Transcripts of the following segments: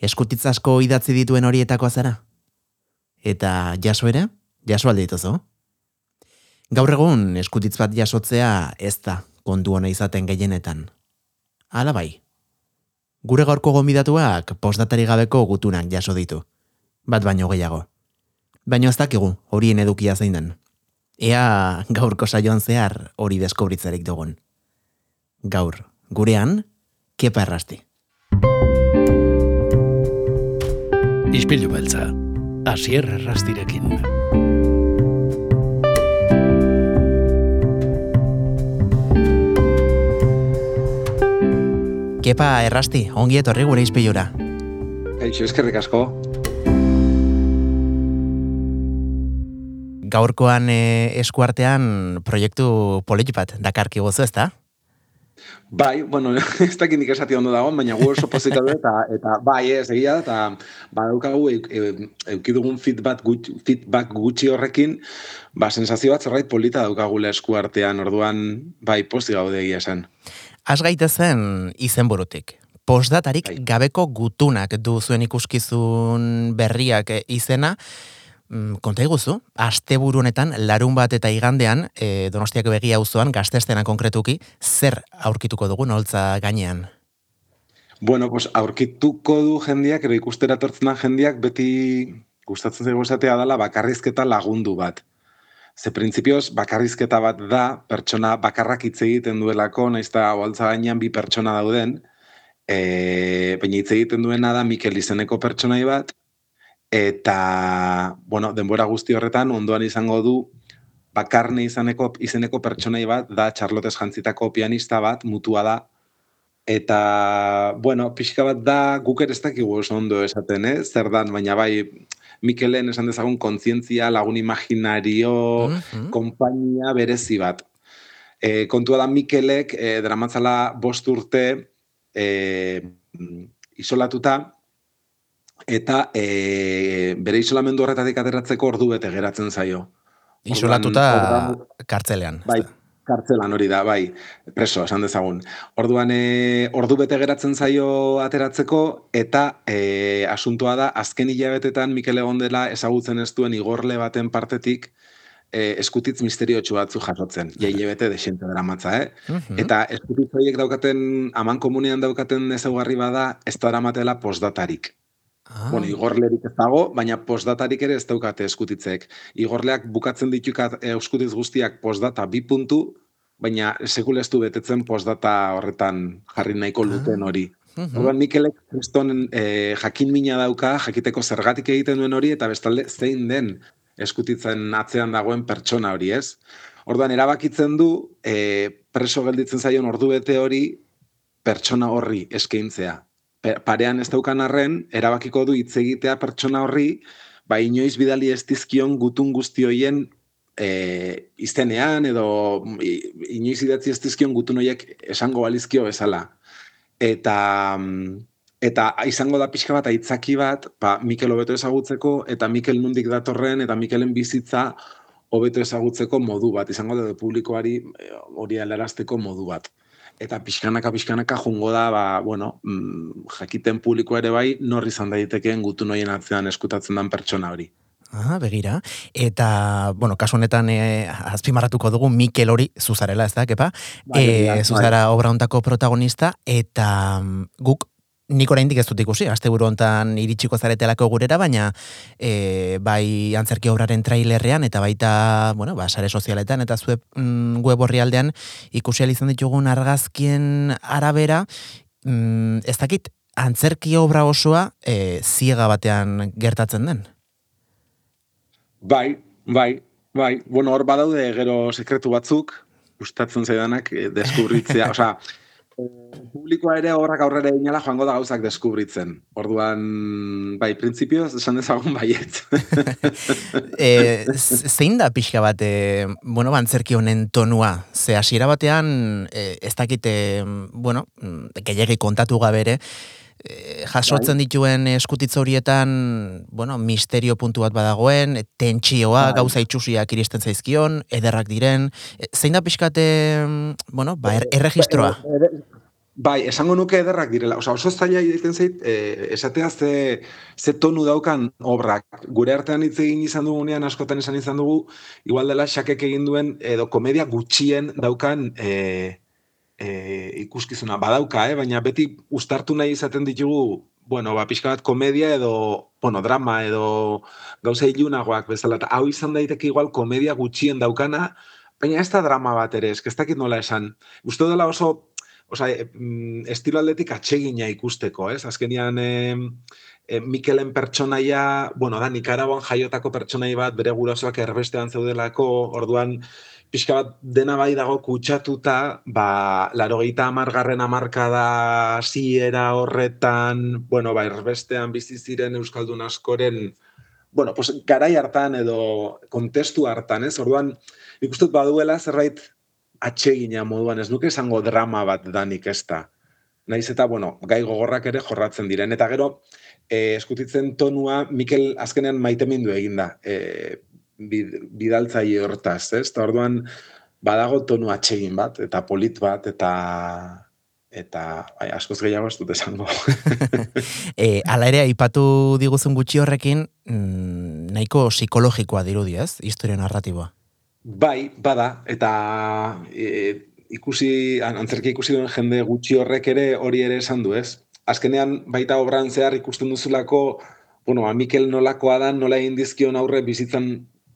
Eskutitz asko idatzi dituen horietako zara? Eta jaso ere? Jaso alde dituzu? Gaur egun eskutitz bat jasotzea ez da kontu hona izaten gehienetan. Hala bai. Gure gaurko gomidatuak postdatari gabeko gutunak jaso ditu. Bat baino gehiago. Baino ez dakigu horien edukia zein den. Ea gaurko saioan zehar hori deskobritzarik dugun. Gaur, gurean, kepa errasti. Ispilu beltza, asier errastirekin. Kepa errasti, ongi etorri gure izpilura. Eixo, eskerrik asko. Gaurkoan eh, eskuartean proiektu politi bat dakarki gozu, ezta? Bai, bueno, ez dakit nik esati ondo dago, baina gu oso pozita du eta, eta bai, ez egia da, eta badaukagu eukidugun feedback, gut, feedback gutxi horrekin, ba, sensazio bat zerbait polita daukagula eskuartean, orduan, bai, posti gaude egia esan. Az gaitezen izenburutik. Postdatarik Bai. gabeko gutunak du zuen ikuskizun berriak eh, izena, konta iguzu, asteburu honetan, larun bat eta igandean, e, donostiak begia auzoan gaztestena konkretuki, zer aurkituko dugu noltza gainean? Bueno, pues aurkituko du jendiak, ero ikustera tortzen da jendiak, beti gustatzen zaigu esatea dela bakarrizketa lagundu bat. Ze printzipioz, bakarrizketa bat da, pertsona bakarrak hitz egiten duelako, naiz eta oaltza gainean bi pertsona dauden, e, baina hitz egiten duena da Mikel izeneko pertsonai bat, eta, bueno, denbora guzti horretan, ondoan izango du, bakarne izaneko, izeneko pertsonai bat, da Charlotte jantzitako pianista bat, mutua da, eta, bueno, pixka bat da, guk ere ez dakigu oso ondo esaten, eh? zer dan, baina bai, Mikelen esan dezagun kontzientzia, lagun imaginario, Mhm. konpainia berezi bat. E, kontua da Mikelek e, dramatzala bost urte e, isolatuta eta e, bere isolamendu horretatik ateratzeko ordu bete geratzen zaio. Isolatuta orduan- kartzelean. Bai, kartzelan hori da, bai, preso, esan dezagun. Orduan, e, ordu bete geratzen zaio ateratzeko, eta e, asuntoa da, azken hilabetetan Mikel egon dela ezagutzen ez duen igorle baten partetik, e, eskutitz misteriotsu batzu jasotzen. Ja hilabete desente dara matza, eh? Mhm. Eta eskutitz horiek daukaten, aman komunian daukaten ezaugarri bada, ez da eramatela postdatarik. Ah, Bueno, igorlerik ez dago, baina postdatarik ere ez daukate eskutitzek. Igorleak bukatzen ditukat euskutiz guztiak postdata bi puntu, baina sekule ez du betetzen postdata horretan jarri nahiko luten hori. mhm. Orduan Mikelek kriston e, jakin mina dauka, jakiteko zergatik egiten duen hori, eta bestalde zein den eskutitzen atzean dagoen pertsona hori, ez? Orduan erabakitzen du, e, preso gelditzen zaion ordu bete hori pertsona horri eskaintzea. Pe- Parean ez daukan arren, erabakiko du hitz egitea pertsona horri, ba inoiz bidali ez dizkion gutun guzti hoien e, izenean edo i- inoiz idatzi ez dizkion gutun horiek esango balizkio bezala. Eta mm, eta izango da pixka bat aitzaki bat, ba, Mikel hobeto ezagutzeko eta Mikel nundik datorren eta Mikelen bizitza hobeto ezagutzeko modu bat, izango da publikoari eh, hori alarazteko modu bat. Eta pixkanaka pixkanaka jungo da, ba, bueno, mm, jakiten publiko ere bai, nor izan daitekeen gutun hoien atzean eskutatzen den pertsona hori. Ah, begira. Eta, bueno, kasu honetan e, azpimarratuko dugu Mikel hori zuzarela, ez da, kepa? Bai, e, zuzara obra hontako protagonista, eta mm, guk nik oraindik ez dut ikusi, asteburu hontan iritsiko zaretelako gurera, baina e, bai antzerki obraren trailerrean eta baita, bueno, ba, sare sozialetan eta zueb, mm, web orrialdean ikusi izan ditugun argazkien arabera, mm, ez dakit, antzerki obra osoa e, ziega batean gertatzen den. Bai, bai, bai. Bueno, hor badaude gero sekretu batzuk, gustatzen zaidanak eh, deskubritzea, osea, publikoa ere horrak aurrera inala joango da gauzak deskubritzen. Orduan, bai, printzipioz, esan dezagun baiet. e, zein da pixka bat, e, bueno, antzerki honen tonua? Ze hasiera batean, e, ez dakite, bueno, gehiagi kontatu gabe ere, e, jasotzen dituen eskutitz horietan, bueno, misterio puntu bat badagoen, tentsioa, Bai. gauza itxusiak iristen zaizkion, ederrak diren, e, zein da pixkate, bueno, ba, er, erregistroa? Ere- Bai, esango nuke ederrak direla. Osa, oso zaila egiten zait, e, esatea ze, ze tonu daukan obrak. Gure artean hitz egin izan dugunean, askotan esan izan dugu, igual dela xakek egin duen, edo komedia gutxien daukan e, e, ikuskizuna. Badauka, eh? baina beti ustartu nahi izaten ditugu, bueno, ba, pixka bat komedia edo, bueno, drama edo gauza ilunagoak bezala. Hau izan daiteke igual komedia gutxien daukana, baina ez da drama bat ere, ez dakit nola esan. Uste dela oso Osa, e, mm, estilo atletik atsegina ikusteko, ez? Azkenian, e, e, Mikelen pertsonaia, bueno, da, Nikaragoan jaiotako pertsonai bat, bere gurasoak erbestean zeudelako, orduan, pixka bat dena bai dago kutsatuta, ba, laro gehieta amargarren amarkada ziera horretan, bueno, ba, erbestean bizi ziren Euskaldun askoren, bueno, pues, garai hartan edo kontestu hartan, ez? Orduan, ikustut baduela zerbait atsegina moduan, ez nuke esango drama bat danik ez da. Naiz eta, bueno, gai gogorrak ere jorratzen diren. Eta gero, e, eskutitzen tonua, Mikel azkenean maitemindu eginda, e, bidaltzaile hortaz, ez? Eta orduan, badago tonu atsegin bat, eta polit bat, eta eta bai, askoz gehiago ez dut esango. e, ala ere, aipatu diguzun gutxi horrekin, mm, nahiko psikologikoa dirudi, ez? Historia narratiboa. Bai, bada, eta e, ikusi, antzerki ikusi duen jende gutxi horrek ere hori ere esan du, ez? Azkenean, baita obran zehar ikusten duzulako, bueno, a Mikel nolakoa da, nola egin dizkion aurre bizitzan,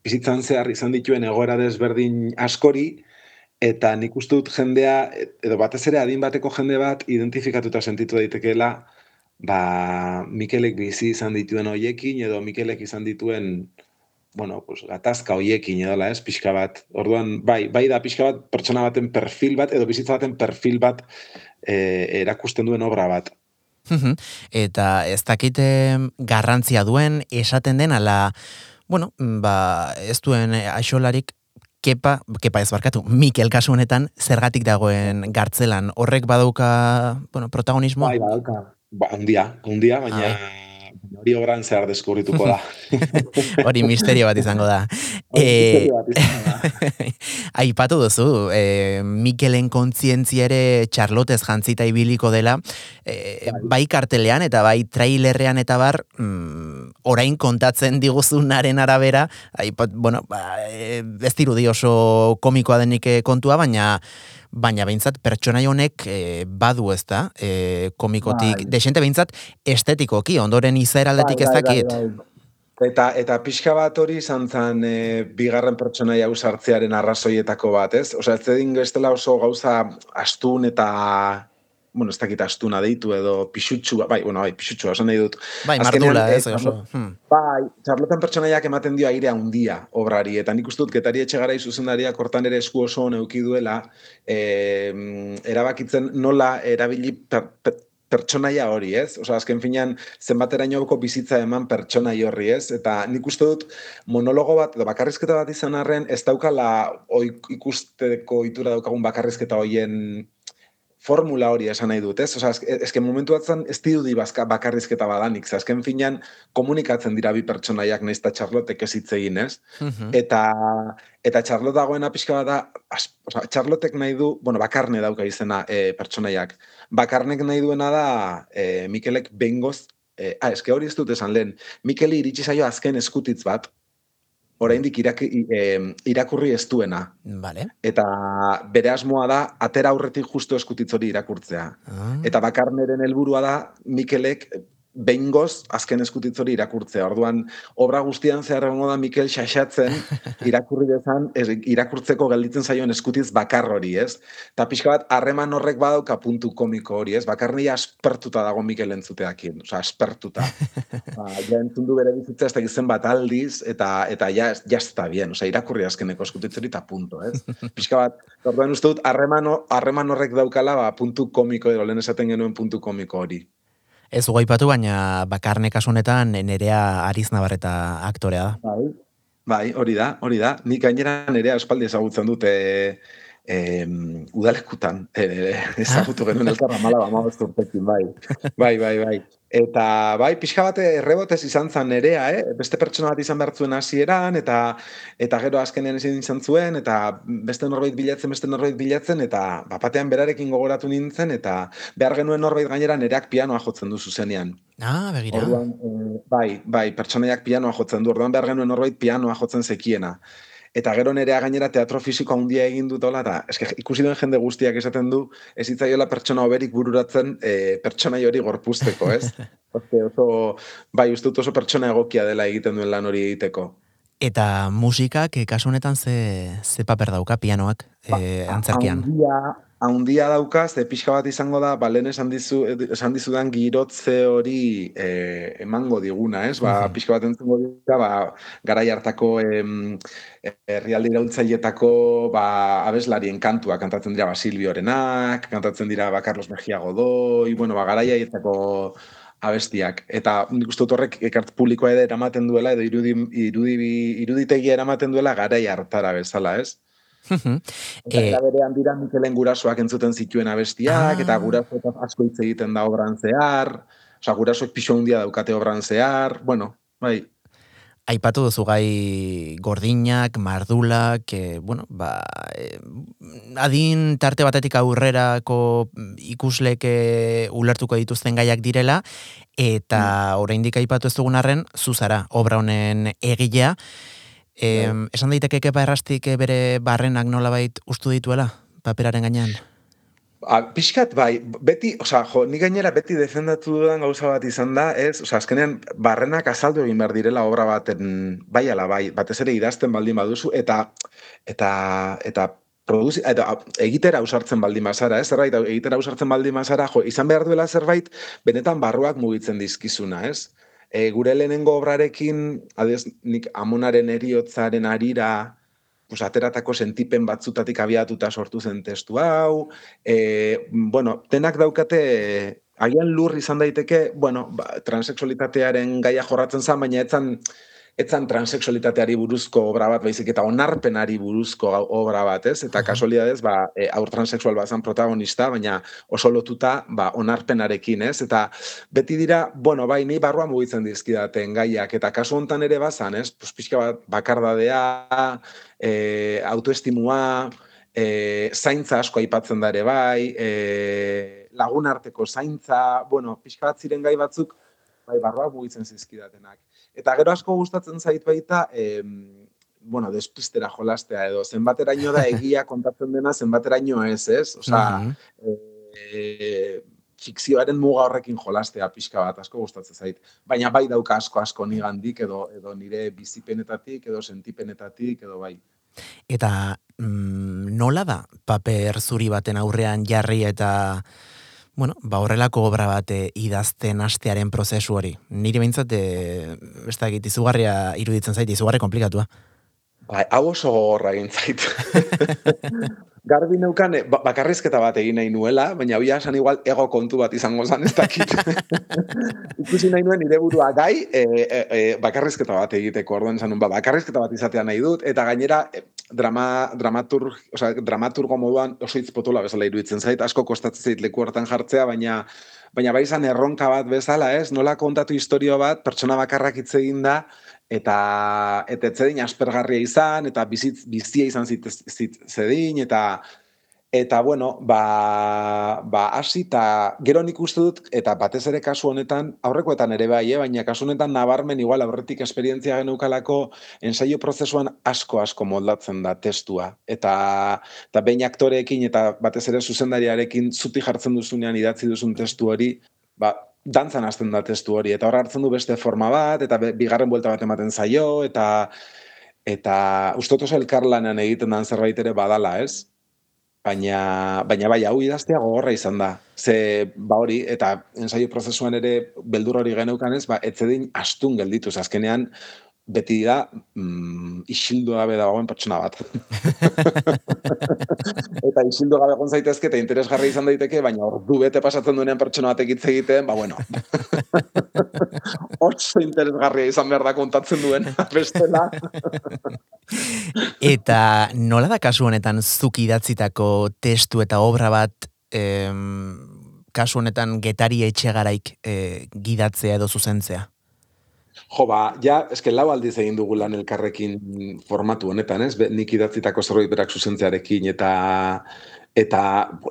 bizitzan zehar izan dituen egoera desberdin askori, eta nik uste dut jendea, edo batez ere adin bateko jende bat, identifikatuta sentitu daitekeela, ba, Mikelek bizi izan dituen hoiekin, edo Mikelek izan dituen bueno, pues, gatazka hoiekin edala, ez, pixka bat. Orduan, bai, bai da pixka bat pertsona baten perfil bat, edo bizitza baten perfil bat e, erakusten duen obra bat. Eta ez dakite garrantzia duen, esaten den, ala, bueno, ba, ez duen aixolarik kepa, kepa ez barkatu, Mikel kasu honetan, zergatik dagoen gartzelan, horrek badauka, bueno, protagonismo? Bai, badauka, ba, undia, undia, baina... Bai hori obran zehar deskubrituko da. hori misterio bat izango da. E, aipatu duzu, e, Mikelen kontzientzia ere Charlottez jantzita ibiliko dela, e, bai kartelean eta bai trailerrean eta bar, mm, orain kontatzen diguzunaren arabera, aipat, bueno, ba, ez dirudi oso komikoa denik kontua, baina baina behintzat pertsonai honek e, badu ez da, e, komikotik, bai. desente behintzat estetikoki, ondoren izeraldetik bai, ez bai, dakit. Bai, bai, Eta, eta pixka bat hori izan zen e, bigarren pertsonai hau sartzearen arrazoietako bat, ez? Osa, ez zedin oso gauza astun eta bueno, ez dakit astuna deitu edo pixutxu, bai, bueno, bai, pixutxu, esan nahi dut. Bai, mardula, ez, oso. Hmm. Bai, txarlotan pertsonaiak ematen dio airea handia obrari, eta nik dut getari etxegarai zuzendaria kortan ere esku oso neuki duela, eh, erabakitzen nola erabili per, pertsonaia hori, ez? Osa, azken finean, zenbaterainoko bizitza eman pertsonai horri, ez? Eta nik uste dut, monologo bat, edo bakarrizketa bat izan arren, ez daukala ikusteko itura daukagun bakarrizketa hoien formula hori esan nahi dut, ez? Osa, ezken momentu batzen ez dirudi bakarrizketa badanik, azken finean komunikatzen dira bi pertsonaiak nahiz eta Charlotte ez hitz egin, ez? Mhm. Eta, eta Charlotte dagoena pixka bat da, osa, Charlottek nahi du, bueno, bakarne dauka izena e, pertsonaiak. Bakarnek nahi duena da e, Mikelek bengoz, e, ah, eske hori ez dut esan lehen, Mikeli iritsi zaio azken eskutitz bat, oraindik irak, irakurri ez duena. Vale. Eta bere asmoa da, atera aurretik justo eskutitzori irakurtzea. Ah. Eta bakarneren helburua da, Mikelek behingoz azken eskutitzori irakurtzea. Orduan, obra guztian zehar da Mikel xaxatzen irakurri dezan, irakurtzeko gelditzen zaioen eskutiz bakar hori, ez? Eta pixka bat, harreman horrek badauka puntu komiko hori, ez? Bakar aspertuta dago Mikel entzuteakien, oza, aspertuta. ba, ja entzun du bere bizitza ez da gizen bat aldiz, eta eta ja, ja está bien, oza, irakurri azkeneko eskutitzori eta punto, ez? Pixka bat, orduan uste dut, harreman horrek daukala, ba, puntu komiko, edo lehen esaten genuen puntu komiko hori. Ez guaipatu, baina bakarne kasunetan nerea ariz nabarreta aktorea da. Bai, bai, hori da, hori da. Nik gainera nerea espaldi ezagutzen dute eh, udalekutan, eh, ezagutu genuen elkarra mala, ba, urtekin, bai. Bai, bai, bai. Eta bai, pixka bate errebotez izan zen nerea, eh? beste pertsona bat izan behar zuen hasieran eta eta gero azkenean ezin izan zuen, eta beste norbait bilatzen, beste norbait bilatzen, eta bapatean berarekin gogoratu nintzen, eta behar genuen norbait gainera nereak pianoa jotzen du zuzenean. Ah, begira. Orduan, eh, bai, bai, pertsonaiak pianoa jotzen du, orduan behar genuen norbait pianoa jotzen zekiena eta gero nerea gainera teatro fisiko handia egin dut hola, eta eske, ikusi duen jende guztiak esaten du, ez itzaiola pertsona oberik bururatzen e, pertsona hori gorpuzteko, ez? Oste, oso, bai, uste dut oso pertsona egokia dela egiten duen lan hori egiteko. Eta musikak, eh, kasu honetan ze, ze paper dauka pianoak ba, eh, antzerkian? Haundia dauka, ze pixka bat izango da, ba, lehen esan, dizu, esan dizudan girotze hori eh, emango diguna, ez? Ba, pixka bat entzengo dira, ba, garai hartako em, herrialde iraultzailetako ba, abeslarien kantua kantatzen dira ba, Silviorenak, kantatzen dira ba, Carlos Mejia Godoi, bueno, ba, garai abestiak. Eta nik uste horrek ekart publikoa ere eramaten duela, edo irudi, irudi, iruditegia eramaten duela garai hartara bezala, ez? Eta e... berean dira Mikelen gurasoak entzuten zituen abestiak, ah. eta gurasoak asko hitz egiten da obran zehar, oza, gurasoak pixo hundia daukate obran zehar, bueno, bai. Aipatu duzu gai gordinak, mardulak, e, bueno, ba, e, adin tarte batetik aurrerako ikusleke ulertuko dituzten gaiak direla, eta mm. oraindik aipatu ez dugun arren, zuzara, obra honen egilea, E, esan daiteke kepa errastik eh, bere barrenak nolabait ustu dituela, paperaren gainean? A, pixkat, bai, beti, oza, jo, ni gainera beti defendatu dudan gauza bat izan da, ez, oza, azkenean, barrenak azaldu egin behar direla obra baten, bai ala, bai, batez ere idazten baldin baduzu, eta, eta, eta, produzi, eta egitera ausartzen baldin bazara, ez, zerbait, egitera ausartzen baldin bazara, jo, izan behar duela zerbait, benetan barruak mugitzen dizkizuna, ez? E, gure lehenengo obrarekin, adez, nik amonaren eriotzaren arira, pues, ateratako sentipen batzutatik abiatuta sortu zen testu hau, e, bueno, tenak daukate, agian lur izan daiteke, bueno, ba, transexualitatearen gaia jorratzen zen, baina etzan, etzan transexualitateari buruzko obra bat, baizik eta onarpenari buruzko obra bat, ez? Eta kasualidadez, ba, e, aur transexual bat protagonista, baina oso lotuta, ba, onarpenarekin, ez? Eta beti dira, bueno, bai, ni barruan mugitzen dizkidaten gaiak, eta kasu hontan ere bazan, ez? Pues, pixka bat, bakardadea, e, autoestimua, e, zaintza asko aipatzen da ere bai, e, lagun arteko zaintza, bueno, pixka bat ziren gai batzuk, bai, barroa mugitzen zizkidatenak. Eta gero asko gustatzen zait baita, em, bueno, despistera jolastea edo, zenbateraino da egia kontatzen dena, zenbateraino ez, ez? Osa, e, fikzioaren muga horrekin jolastea pixka bat, asko gustatzen zait. Baina bai dauka asko asko nigandik edo edo nire bizipenetatik edo sentipenetatik edo bai. Eta mm, nola da paper zuri baten aurrean jarri eta bueno, ba horrelako obra bat eh, idazten hastearen prozesu hori. Nire behintzat, e, besta egit, izugarria iruditzen zait, izugarri komplikatua. Ba, hau oso gogorra egin zait. Garbi neukan, ba, bakarrizketa bat egin nahi nuela, baina bila esan igual ego kontu bat izango zan ez dakit. Ikusi nahi nuen nire burua gai, e, e, e, bakarrizketa bat egiteko orduan esan ba, bakarrizketa bat izatea nahi dut, eta gainera drama, dramatur, o sea, dramaturgo moduan oso itzpotola bezala iruditzen zait, asko kostatzen zait leku hortan jartzea, baina baina bai izan erronka bat bezala, ez? Nola kontatu historio bat, pertsona bakarrak hitz egin da, eta eta etzedin aspergarria izan eta bizitz, bizia izan zit, zit, zedin eta eta bueno ba ba hasi ta gero nik uste dut eta batez ere kasu honetan aurrekoetan ere bai eh? baina kasu honetan nabarmen igual aurretik esperientzia genukalako ensaio prozesuan asko asko moldatzen da testua eta eta behin aktoreekin eta batez ere zuzendariarekin zuti jartzen duzunean idatzi duzun testu hori ba dantzan hasten da testu hori, eta hor hartzen du beste forma bat, eta bigarren buelta bat ematen zaio, eta eta ustot oso elkarlanean egiten dan zerbait ere badala, ez? Baina, baina bai, hau idaztea gogorra izan da. Ze, ba hori, eta ensaio prozesuan ere beldur hori geneukan ez, ba, etzedin astun gelditu, azkenean beti da mm, isildu gabe dagoen pertsona bat. eta isildu gabe egon zaitezke eta interesgarri izan daiteke, baina ordu bete pasatzen duenean pertsona batek hitz egiten, ba bueno. Oso interesgarria izan behar da kontatzen duen, bestela. eta nola da kasu honetan zuk idatzitako testu eta obra bat em, kasu honetan getari etxegaraik e, gidatzea edo zuzentzea? Jo, ba, ja, eske lau aldiz egin dugu lan elkarrekin formatu honetan, ez? Be, nik idatzitako zerbait berak zuzentzearekin eta eta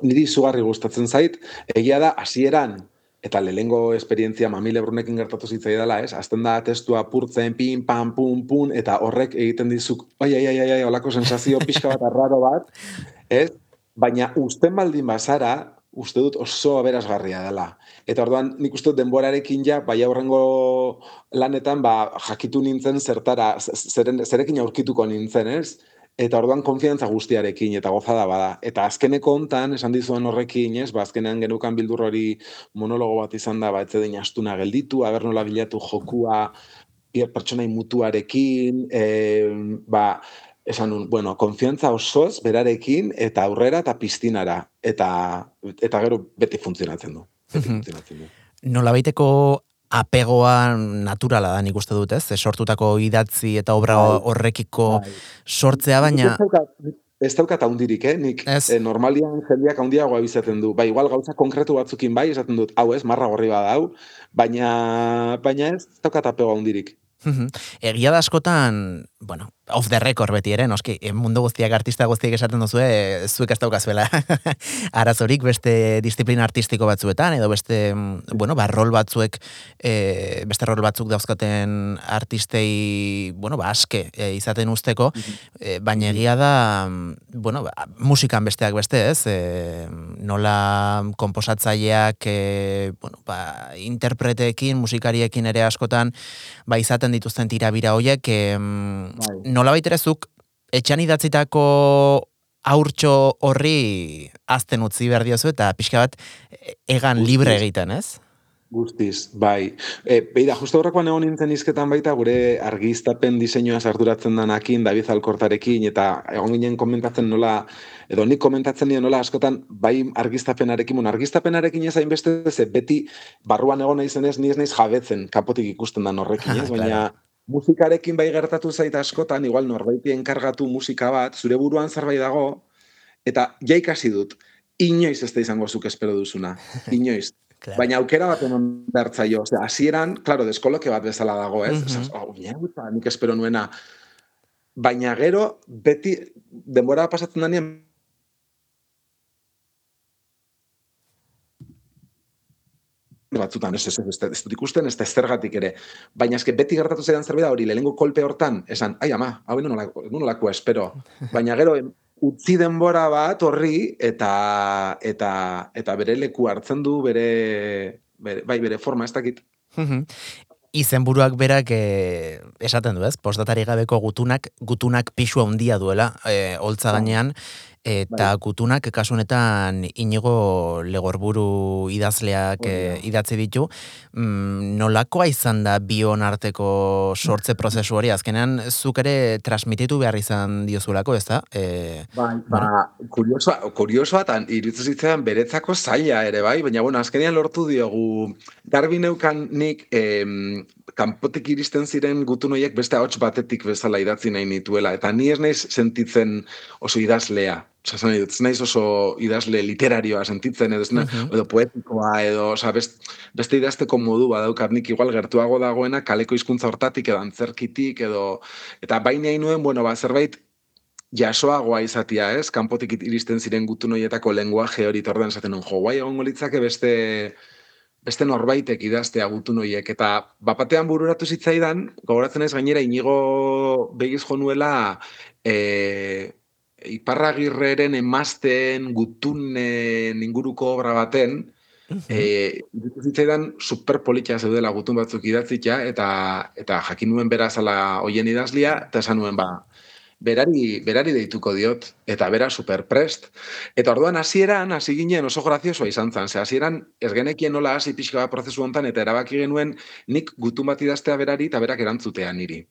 niri izugarri gustatzen zait, egia da hasieran eta lehengo esperientzia mamile brunekin gertatu zitzai dela, ez? Azten da testua purtzen, pin, pam, pum, pum, eta horrek egiten dizuk, ai, ai, ai, ai, ai, olako sensazio pixka bat arraro bat, ez? Baina usten baldin bazara, uste dut oso aberasgarria dela. Eta orduan, nik uste denborarekin ja, bai aurrengo lanetan, ba, jakitu nintzen zertara, zeren, zerekin aurkituko nintzen, ez? Eta orduan konfiantza guztiarekin eta gozada bada. Eta azkeneko hontan esan dizuen horrekin, ez? Ba, azkenean genukan bildur hori monologo bat izan da, ba, etzedin astuna gelditu, aber nola bilatu jokua, pertsonai mutuarekin, e, ba, esan nun, bueno, konfiantza osoz berarekin eta aurrera eta piztinara eta eta gero beti funtzionatzen du. Nola baiteko apegoa naturala da nik uste dut, ez? Sortutako idatzi eta obra bai, horrekiko bai. sortzea baina Ez daukat haundirik, eh? Nik eh, normalian jendeak haundiagoa bizaten du. Ba, igual gauza konkretu batzukin bai, esaten dut, hau ez, marra gorri bada hau, baina, baina ez daukat apego haundirik. Egia da askotan, bueno, off the record beti ere, noski, eh, mundu guztiak artista guztiak esaten duzu, e, zuek ez daukazuela arazorik beste disiplina artistiko batzuetan, edo beste, mm, bueno, ba, rol batzuek, e, beste rol batzuk dauzkaten artistei, bueno, ba, aske e, izaten usteko, e, baina egia da, mm, bueno, ba, musikan besteak beste, ez, e, nola komposatzaileak, e, bueno, ba, interpreteekin, musikariekin ere askotan, ba, izaten dituzten tirabira hoiek, e, nola baiterezuk, etxan idatzitako aurtxo horri azten utzi behar diozu eta pixka bat egan libre egiten, ez? Guztiz, bai. E, beida, justo horrekoan egon nintzen izketan baita, gure argiztapen diseinua sarturatzen danakin, David Alkortarekin, eta egon ginen komentatzen nola, edo nik komentatzen dira nola askotan, bai argiztapenarekin, mun argiztapenarekin ez hainbeste, ze beti barruan egon nahi zenez, ni ez naiz jabetzen kapotik ikusten da horrekin, ez? Baina, musikarekin bai gertatu zaita askotan, igual norbaiti enkargatu musika bat, zure buruan zerbait dago, eta ja ikasi dut, inoiz ez da izango zuk espero duzuna, inoiz. claro. Baina aukera bat eman bertza jo, ose, asieran, klaro, deskoloke bat bezala dago, ez? Mm -hmm. oh, nik espero nuena. Baina gero, beti, denbora pasatzen da batzutan, ez, ez, ez, ez, dut ikusten, ez da zergatik ere. Baina eske beti gertatu zaidan zerbait hori, lehengo kolpe hortan, esan, ai ama, hau nolako, nolako espero. Baina gero, utzi denbora bat horri, eta, eta, eta bere leku hartzen du, bere, bere bai, bere forma, ez dakit. Izenburuak berak e, esaten du, ez? Postdatari gabeko gutunak, gutunak pixua handia duela, e, holtza gainean, eta bai. gutunak kasu honetan inigo legorburu idazleak e, idatzi ditu. Mm, nolakoa izan da bion arteko sortze prozesu hori? Azkenean zuk ere transmititu behar izan diozulako ez da e, bai, ba, kuriosoa, kuriosoa tan irutzen beretzako zaila ere bai? Baina bueno azkenean lortu diogu garbi neukan nik em, kanpotik iristen ziren gutun horiek beste ahots batetik bezala idatzi nahi nituela. Eta ni ez naiz sentitzen oso idazlea Osa, ez naiz oso idazle literarioa sentitzen, edo, uh -huh. edo poetikoa, edo, osa, best, beste idazteko modu badaukat nik igual gertuago dagoena kaleko hizkuntza hortatik edo antzerkitik, edo, eta baina nuen, bueno, ba, zerbait jasoagoa izatia, ez? Kanpotik iristen ziren gutu noietako lenguaje hori tordan esaten jo, guai egon litzake beste beste norbaitek idaztea gutu noiek, eta bapatean bururatu zitzaidan, gogoratzen ez gainera inigo begiz jo nuela, e, iparragirreren emazten gutunen inguruko obra baten, eh zitzaidan super politia zeudela gutun batzuk idatzita eta eta jakin nuen bera zala hoien idazlia eta esan nuen ba berari berari deituko diot eta bera super prest eta orduan hasieran hasi ginen oso graziosoa izan zen ze hasieran ez genekien nola hasi pixka prozesu hontan eta erabaki genuen nik gutun bat idaztea berari eta berak erantzutea niri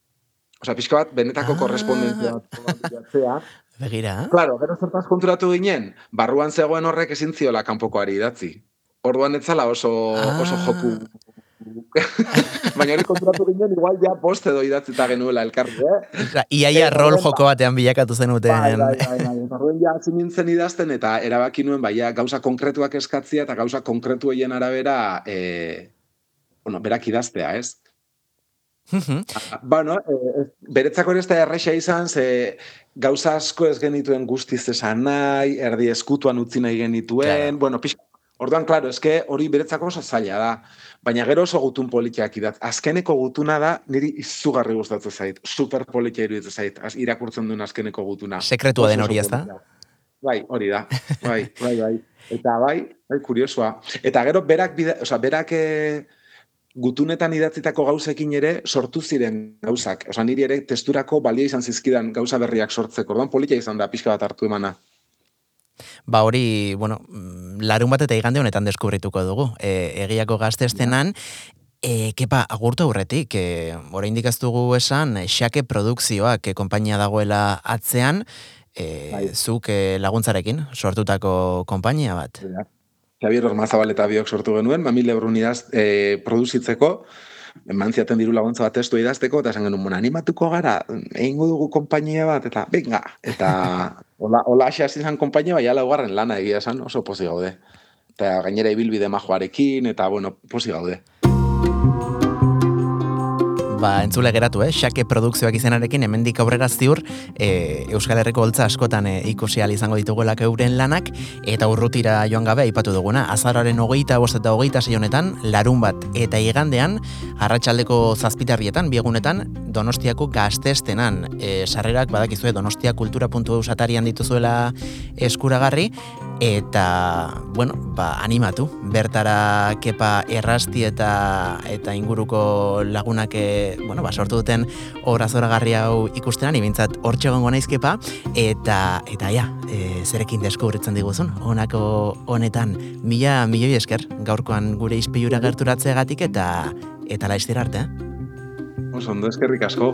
Osea, pixka bat, benetako Ah. korrespondentzia bat. Begira. Claro, gero zertaz konturatu ginen, barruan zegoen horrek ezin ziola kanpokoari idatzi. Orduan etzala oso, oso Ah. joku. Baina hori konturatu ginen, igual ja post edo idatzita genuela elkarri, eh? Osea, Iaia rol horren joko batean bilakatu zenuten. Bai, bai, bai, bai. Eta Orduan ja nintzen idazten eta erabaki nuen bai, ja, gauza konkretuak eskatzia eta gauza konkretueien arabera eh, bueno, berak idaztea, ez? Bueno, eh, beretzako ere ez da erresa izan, ze gauza asko ez genituen guztiz esan nahi, erdi eskutuan utzi nahi genituen, Claro. bueno, pixka. Orduan, klaro, eske hori beretzako oso zaila da. Baina gero oso gutun politiak idat. Azkeneko gutuna da, niri izugarri gustatzen zait. Super politia iruditzen zait. Az, irakurtzen duen azkeneko gutuna. Sekretua den hori ez da? Bai, hori da. Bai, bai, bai. Eta bai, bai, kuriosua. Eta gero berak, bida, osea, berak eh, gutunetan idatzitako gauzekin ere sortu ziren gauzak. Osea, niri ere testurako balia izan zizkidan gauza berriak sortzeko. Orduan politia izan da pixka bat hartu emana. Ba hori, bueno, mm, larun bat eta igande honetan deskubrituko dugu. E, egiako gaztestenan, e, kepa, agurtu aurretik, e, oraindik ez dugu esan, xake produkzioak e, konpainia dagoela atzean, e, Bai. zuk e, laguntzarekin sortutako konpainia bat. Xabier Ormazabal eta biok sortu genuen, mami lebrun idaz e, produzitzeko, eman ziaten diru laguntza bat testu idazteko, eta esan genuen, "Bueno, animatuko gara, egingo dugu konpainia bat, eta venga, eta hola, hola hasi zen konpainia, bai laugarren lana egia esan, oso pozi gaude. Eta gainera ibilbide majoarekin, eta bueno, pozi gaude. Ba, entzule geratu, eh? Xake produkzioak izenarekin hemendik aurrera ziur e, Euskal Herriko holtza askotan e, ikusi ahal izango ditugulak euren lanak eta urrutira joan gabe aipatu duguna. Azararen hogeita bost eta hogeita honetan, larun bat eta igandean, arratsaldeko zazpitarrietan, biegunetan, Donostiako gaztestenan. E, sarrerak badakizue Donostia kultura.eu satarian dituzuela eskuragarri, eta, bueno, ba, animatu. Bertara kepa errasti eta eta inguruko lagunak e, bueno, ba, sortu duten obra zoragarri hau ikustenan, ibintzat hortxe egongo naiz kepa, eta, eta ja, e, zerekin deskubritzen diguzun, honako honetan, mila milioi esker, gaurkoan gure izpilura gerturatzeagatik eta eta laiztir arte, eh? Oso, ondo eskerrik asko.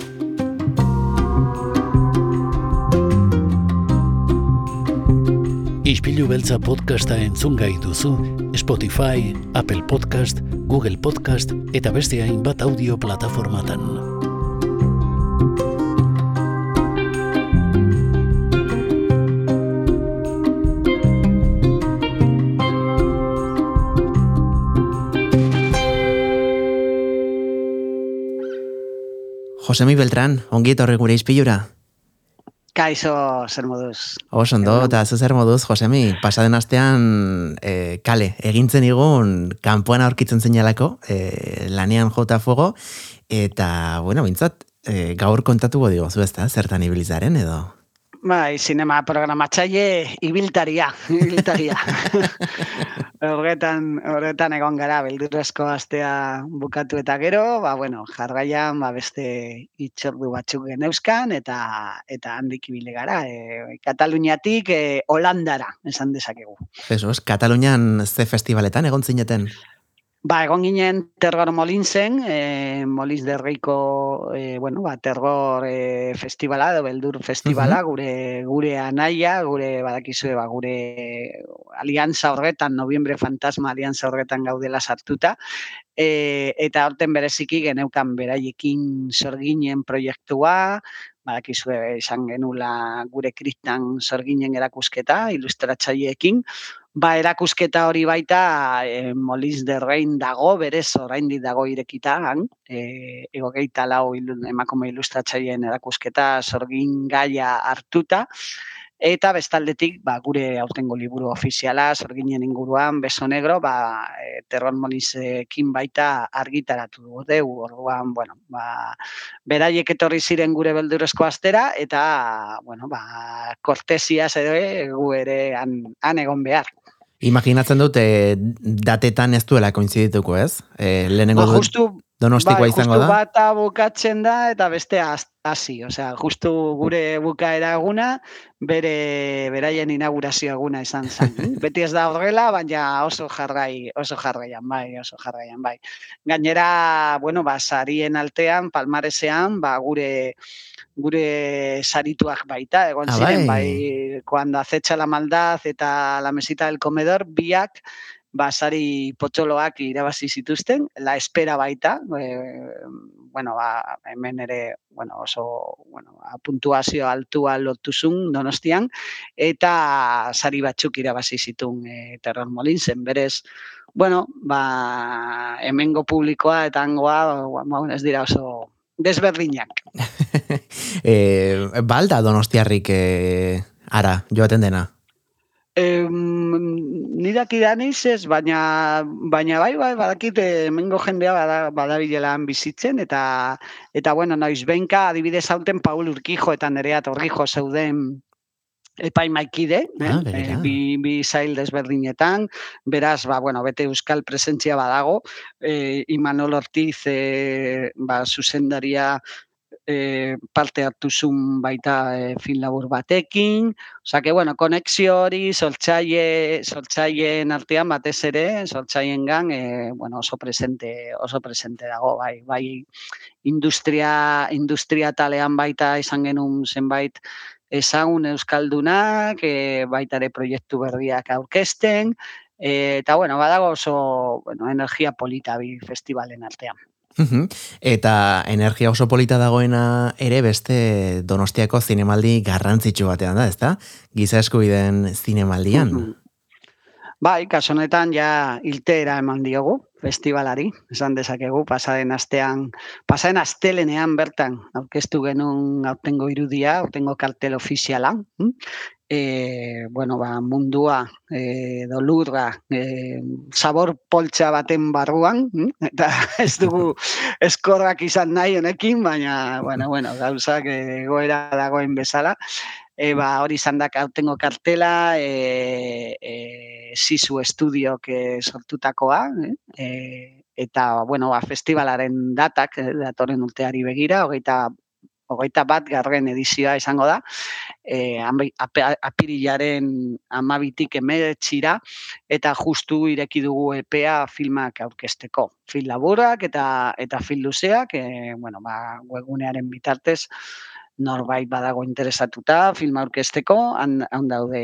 Ispilu beltza podcasta entzun gai duzu Spotify, Apple Podcast, Google Podcast eta beste hainbat audio plataformatan. Josemi Beltran, ongi etorri gure izpilura. Kaixo, zer moduz. Oso ondo, eta zer moduz, Josemi, pasaden astean e, kale, egintzen igun kanpoan aurkitzen zeinalako, e, lanean jota fuego, eta, bueno, bintzat, e, gaur kontatuko digo, zu ezta, zertan ibilizaren edo? Bai, sinema programatzaile ibiltaria, ibiltaria. horretan, horretan egon gara, beldurrezko astea bukatu eta gero, ba, bueno, jarraian, ba, beste itxordu batzuk geneuzkan, eta eta handik ibile gara. E, Kataluniatik e, Holandara, esan dezakegu. Jesus, Katalunian ze festivaletan egon zineten? Ba, egon ginen Terror Molinsen, e, Molins de Reiko, e, bueno, ba, Terror e, festivala, edo beldur festivala, gure gure anaia, gure badakizue, ba, gure alianza horretan, noviembre fantasma alianza horretan gaudela sartuta, e, eta horten bereziki geneukan beraiekin sorginen proiektua, badakizue izan genula gure kristan sorginen erakusketa, ilustratzaileekin, Ba, erakusketa hori baita e, Molins de Rein dago, berez oraindik dago irekita, han, e, egogeita lau ilu, emakume ilustratzaileen erakusketa sorgin gaia hartuta, eta bestaldetik ba, gure aurtengo liburu ofiziala, sorginen inguruan, Beso Negro, ba, e, Terror Molinsekin baita argitaratu dugu, orduan, bueno, ba, beraiek etorri ziren gure beldurezko astera, eta, bueno, ba, kortesiaz edo, e, gu ere han, han egon behar. Imaginatzen dut, e, datetan ez duela koinzidituko, ez? E, lehenengo Ba, dut... Donostikoa bai, izango da? bata bukatzen da eta bestea hasi, osea, justu gure bukaera eguna bere beraien inaugurazio eguna izan zen. Beti ez da horrela, baina oso jarrai, oso jarraian bai, oso jarraian bai. Gainera, bueno, ba sarien altean, palmaresean, ba gure gure sarituak baita, egon Ah, ziren, bai. bai, cuando acecha la maldad eta la mesita del comedor, biak basari potxoloak irabazi zituzten, la espera baita, e, bueno, ba, hemen ere bueno, oso bueno, ba, puntuazio altua lotuzun donostian, eta sari batzuk irabazi zitun e, Terror Molinsen, berez, bueno, ba, hemengo publikoa eta hangoa, ba, ez dira oso desberdinak. e, balda donostiarrik e, ara, joaten dena? Eh, nidak idaniz ez, baina, baina bai, bai, badakit hemengo jendea bada, badabilelan bizitzen, eta, eta bueno, noiz benka, adibidez hauten Paul Urkijo eta nerea Torrijo zeuden epaimaikide, Ah, eh? begira. bi, bi zail desberdinetan, beraz, ba, bueno, bete euskal presentzia badago, eh, Imanol Ortiz eh, ba, zuzendaria e, parte hartu zuen baita e, film labur batekin, osea que bueno, konexio hori sortzaile sortzaileen artean batez ere, sortzailengan e, bueno, oso presente, oso presente dago, bai, bai industria industria talean baita izan genuen zenbait ezagun euskaldunak, e, baita ere proiektu berriak aurkezten, e, eta bueno, badago oso bueno, energia polita bi festivalen artean. Mhm. Eta energia oso polita dagoena ere beste Donostiako zinemaldi garrantzitsu batean da, ezta? Giza eskubideen zinemaldian. Mhm. Bai, kaso honetan ja iltera eman diogu festivalari, esan dezakegu pasaden astean, pasaden astelenean bertan aurkeztu genuen aurtengo irudia, aurtengo kartel ofiziala. Hm? E, bueno, ba, mundua e, dolurra e, sabor poltsa baten barruan, hm? eta ez dugu eskorrak izan nahi honekin, baina, bueno, bueno, gauzak e, goera dagoen bezala. E, ba, hori izan da aurtengo kartela, e, e, Sisu Estudiok e, sortutakoa, eh? e, eta, bueno, ba, festivalaren datak, datorren urteari begira, hogeita hogeita bat garren edizioa izango da, e, apirilaren amabitik emeretxira, eta justu ireki dugu epea filmak aurkesteko. Film laburak eta eta film luzeak, e, bueno, ba, webgunearen bitartez, norbait badago interesatuta film aurkesteko, han, daude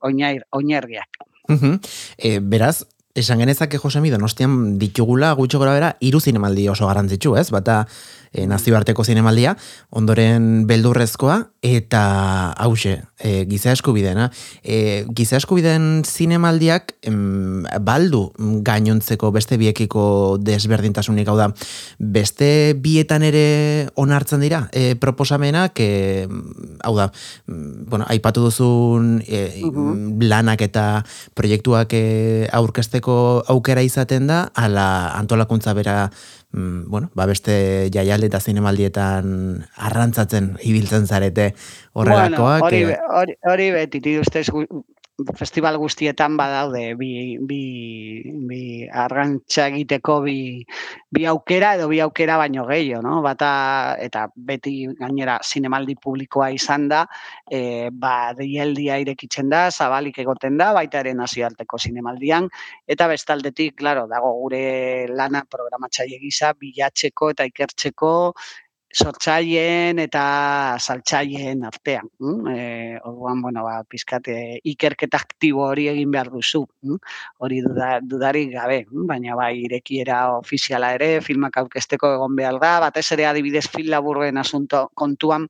oinair, oinergiak. Mhm. E, beraz, esan genezake Josemi Donostian ditugula gutxo gora bera hiru zinemaldi oso garrantzitsu, ez? Bata e, nazioarteko zinemaldia, ondoren beldurrezkoa eta hause, e, giza eskubidena. E, giza eskubiden zinemaldiak em, baldu gainontzeko beste biekiko desberdintasunik, hau da, beste bietan ere onartzen dira e, proposamenak, e, hau da, bueno, aipatu duzun e, Mhm. lanak eta proiektuak e, aurkezteko aukera izaten da, ala antolakuntza bera mm, bueno, ba beste jaialdi eta zinemaldietan arrantzatzen ibiltzen zarete horrelakoak. Bueno, hori, hori, hori beti, ustez festival guztietan badaude bi, bi, bi arrantza egiteko bi, bi aukera edo bi aukera baino gehiago, no? Bata, eta beti gainera zinemaldi publikoa izan da, e, ba, deialdia irekitzen da, zabalik egoten da, baita ere nazioarteko zinemaldian, eta bestaldetik, claro, dago gure lana programatzaile gisa bilatzeko eta ikertzeko sortzaileen eta saltzaileen artean. Mm? E, orduan, bueno, ba, pizkat, e, ikerketa aktibo hori egin behar duzu. Mm? Hori duda, dudarik gabe, mm? baina bai irekiera ofiziala ere, filmak aurkezteko egon behar da, batez ere adibidez film laburren asunto kontuan,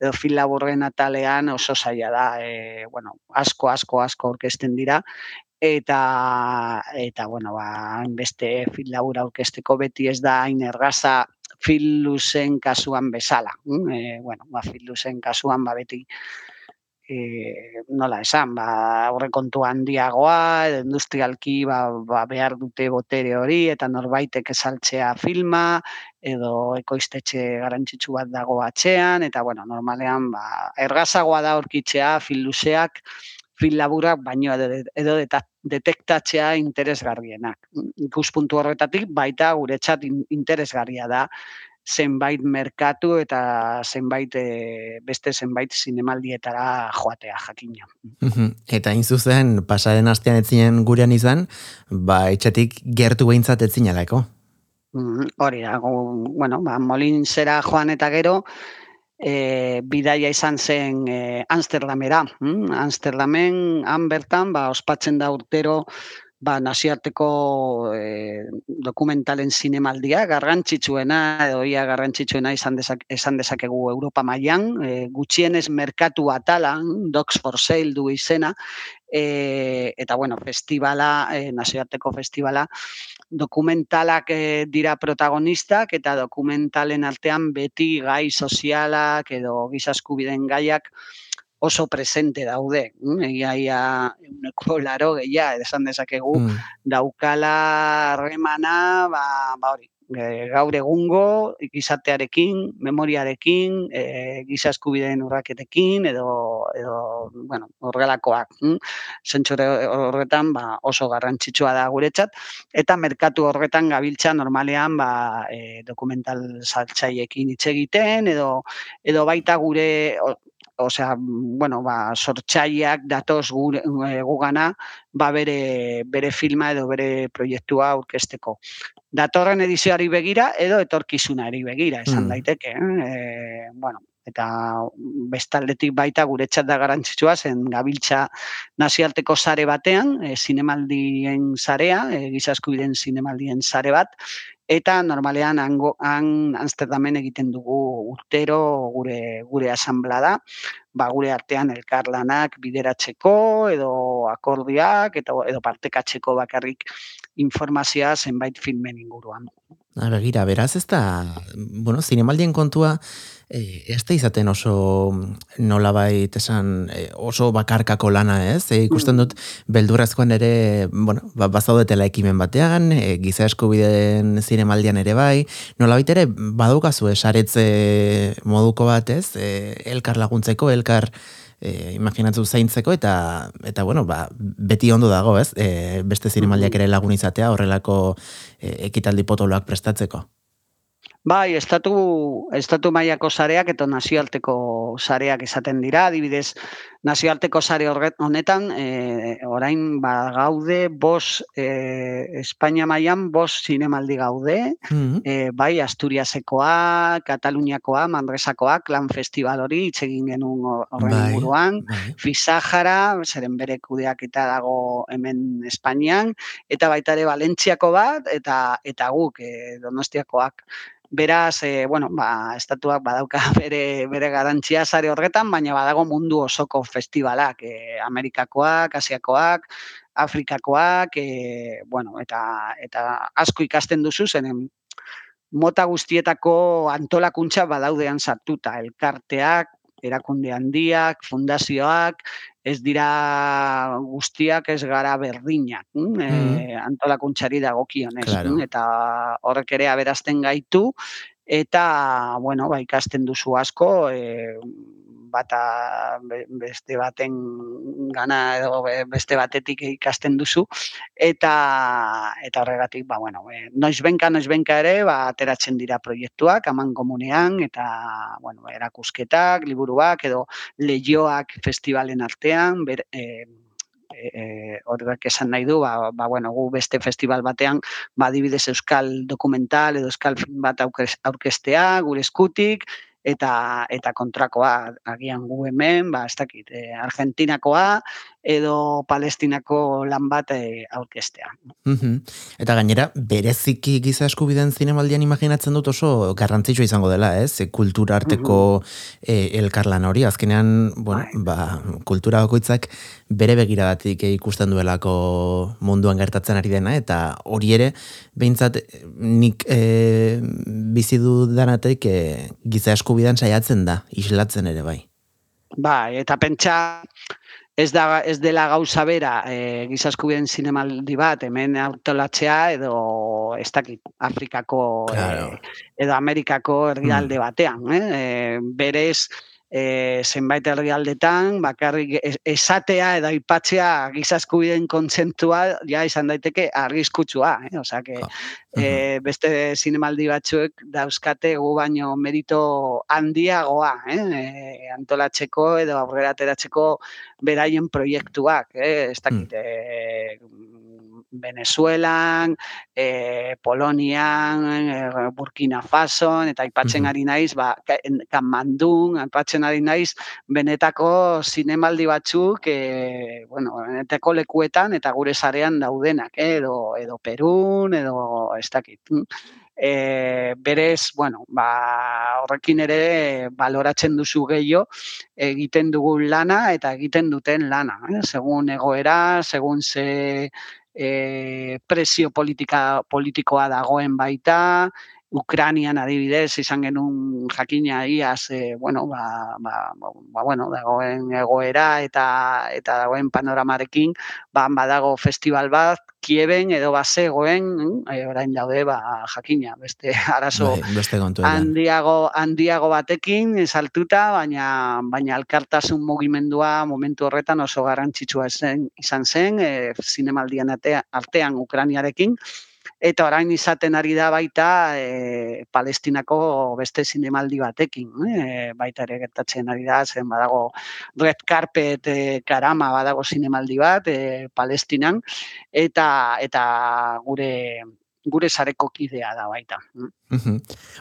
edo film laburren atalean oso zaila da, e, bueno, asko, asko, asko aurkezten dira, eta eta bueno, ba, beste film labur aurkezteko beti ez da hain ergaza film luzen kasuan bezala. E, bueno, ba, film luzen kasuan ba, beti e, nola esan, ba, aurrekontu handiagoa, edo industrialki ba, ba, behar dute botere hori, eta norbaitek esaltzea filma, edo ekoiztetxe garantzitsu bat dago atzean, eta bueno, normalean ba, ergazagoa da aurkitzea film laburak baino edo, edo detektatzea interesgarrienak. Ikuspuntu horretatik baita guretzat interesgarria da zenbait merkatu eta zenbait e, beste zenbait zinemaldietara joatea jakina. Eta hain zuzen pasaren astean etzinen gurean izan, ba etxetik gertu behintzat etzinaleko. Mm, hori da, bueno, ba, molin zera joan eta gero, e, bidaia izan zen e, Amsterdamera. Mm? Amsterdamen, han bertan, ba, ospatzen da urtero, ba, naziarteko e, dokumentalen zinemaldia, garrantzitsuena, edo ia garrantzitsuena izan, dezak, esan dezakegu Europa mailan e, gutxienez merkatu atala, Docs for Sale du izena, e, eta bueno, festivala, e, nazioarteko festivala, dokumentalak e, dira protagonistak eta dokumentalen artean beti gai sozialak edo gizaskubiden gaiak oso presente daude. Mm, egia ia uneko laro gehia, esan dezakegu, mm. daukala remana, ba, ba hori, e, gaur egungo gizatearekin, memoriarekin, e, giza eskubideen urraketekin edo edo bueno, horrelakoak. Hm? horretan ba, oso garrantzitsua da guretzat eta merkatu horretan gabiltza normalean ba, e, dokumental saltzaiekin hitz egiten edo edo baita gure osea, bueno, ba, sortxaiak datoz gugana, ba, bere, bere filma edo bere proiektua aurkesteko datorren edizioari begira edo etorkizunari begira, esan mm. daiteke. Eh? bueno, eta bestaldetik baita guretzat da garantzitsua zen gabiltza nazialteko sare batean, e, zinemaldien sarea, e, gizaskubiden zinemaldien sare bat, eta normalean hango, han Amsterdamen egiten dugu urtero gure gure asamblada, ba, gure artean elkarlanak bideratzeko edo akordiak eta edo partekatzeko bakarrik informazioa zenbait filmen inguruan. Begira, beraz ez da, bueno, zinemaldien kontua, e, ez da izaten oso nolabait esan e, oso bakarkako lana ez, e, ikusten dut beldurrazkoan ere, bueno, ba, bazaudetela ekimen batean, e, giza eskubideen zinemaldian ere bai, nolabait ere badaukazu esaretze moduko bat ez, e, elkar laguntzeko, elkar e, imaginatzu zaintzeko eta eta bueno, ba, beti ondo dago, ez? E, beste zirimaldiak ere lagun izatea horrelako e, ekitaldi potoloak prestatzeko. Bai, estatu, estatu mailako sareak eta nazioarteko sareak esaten dira, adibidez, nazioarteko sare honetan, e, orain ba, gaude, bos, e, Espainia mailan bos zinemaldi gaude, mm bai, Asturiasekoa, Kataluniakoa, Mandresakoa, Klan Festival hori, itxegin genuen horren bai, inguruan, bai. Fizajara, zeren bere kudeak eta dago hemen Espainian, eta baita ere Valentziako bat, eta eta guk, e, Donostiakoak, Beraz, e, bueno, ba, estatuak badauka bere, bere garantzia sare horretan, baina badago mundu osoko festivalak, e, Amerikakoak, Asiakoak, Afrikakoak, e, bueno, eta, eta asko ikasten duzu zenen mota guztietako antolakuntza badaudean sartuta, elkarteak, erakunde handiak, fundazioak, ez dira guztiak ez gara berdinak, mm? e, antolakuntzari dagokionez, claro. eta horrek ere aberazten gaitu, eta, bueno, ba, ikasten duzu asko, e, bata beste baten gana edo beste batetik ikasten duzu. Eta eta horregatik ba bueno e, noiz benka noiz benka ere ba ateratzen dira proiektuak aman komunean eta bueno erakusketak liburuak edo leioak festivalen artean ber, e, e, horrek esan nahi du, ba, ba, bueno, gu beste festival batean, ba, dibidez euskal dokumental edo euskal film bat aurkestea, gure eskutik, eta eta kontrakoa agian gu hemen, ba ez dakit, e, Argentinakoa edo Palestinako lan bat e, aurkestea. Eta gainera, bereziki giza eskubideen zinemaldian imaginatzen dut oso garrantzitsua izango dela, ez? E, kultura arteko e, elkarlan hori, azkenean, bueno, bai. ba, kultura bakoitzak bere begiradatik ikusten duelako munduan gertatzen ari dena, eta hori ere, behintzat, nik e, bizi danatek e, giza eskubidan saiatzen da, islatzen ere bai. Bai, eta pentsa ez da ez dela gauza bera e, giza eskubiden zinemaldi bat hemen autolatzea edo ez dakit Afrikako e, edo Amerikako herrialde mm. batean, eh? E, berez e, zenbait herrialdetan bakarrik esatea edo aipatzea giza eskubideen kontsentua ja izan daiteke arriskutsua, eh? Osea que e, beste zinemaldi batzuek dauzkate gu baino merito handiagoa, eh? E, antolatzeko edo aurrera ateratzeko beraien proiektuak, eh? Ez dakit, mm. Venezuelan, e, Polonian, e, Burkina Faso, eta aipatzen ari naiz, ba, kanmandun, aipatzen ari naiz, benetako zinemaldi batzuk, e, bueno, benetako lekuetan, eta gure zarean daudenak, eh, edo, edo Perun, edo ez dakit. E, berez, bueno, ba, horrekin ere baloratzen duzu gehiago egiten dugun lana eta egiten duten lana. Eh? Segun egoera, segun ze e, presio politika, politikoa dagoen baita, Ukranian adibidez izan genuen jakina iaz, e, bueno, ba, ba, ba, bueno, dagoen egoera eta eta dagoen panoramarekin, ba, badago festival bat, kieben edo bazegoen, e, orain daude, ba, jakina, beste arazo bai, beste handiago, handiago batekin, saltuta, baina, baina alkartasun mugimendua momentu horretan oso garrantzitsua zen, izan zen, e, zinemaldian artean Ukraniarekin, eta orain izaten ari da baita e, Palestinako beste zinemaldi batekin, e, baita ere gertatzen ari da, zen badago Red Carpet e, karama badago zinemaldi bat e, Palestinan, eta eta gure gure sareko kidea da baita.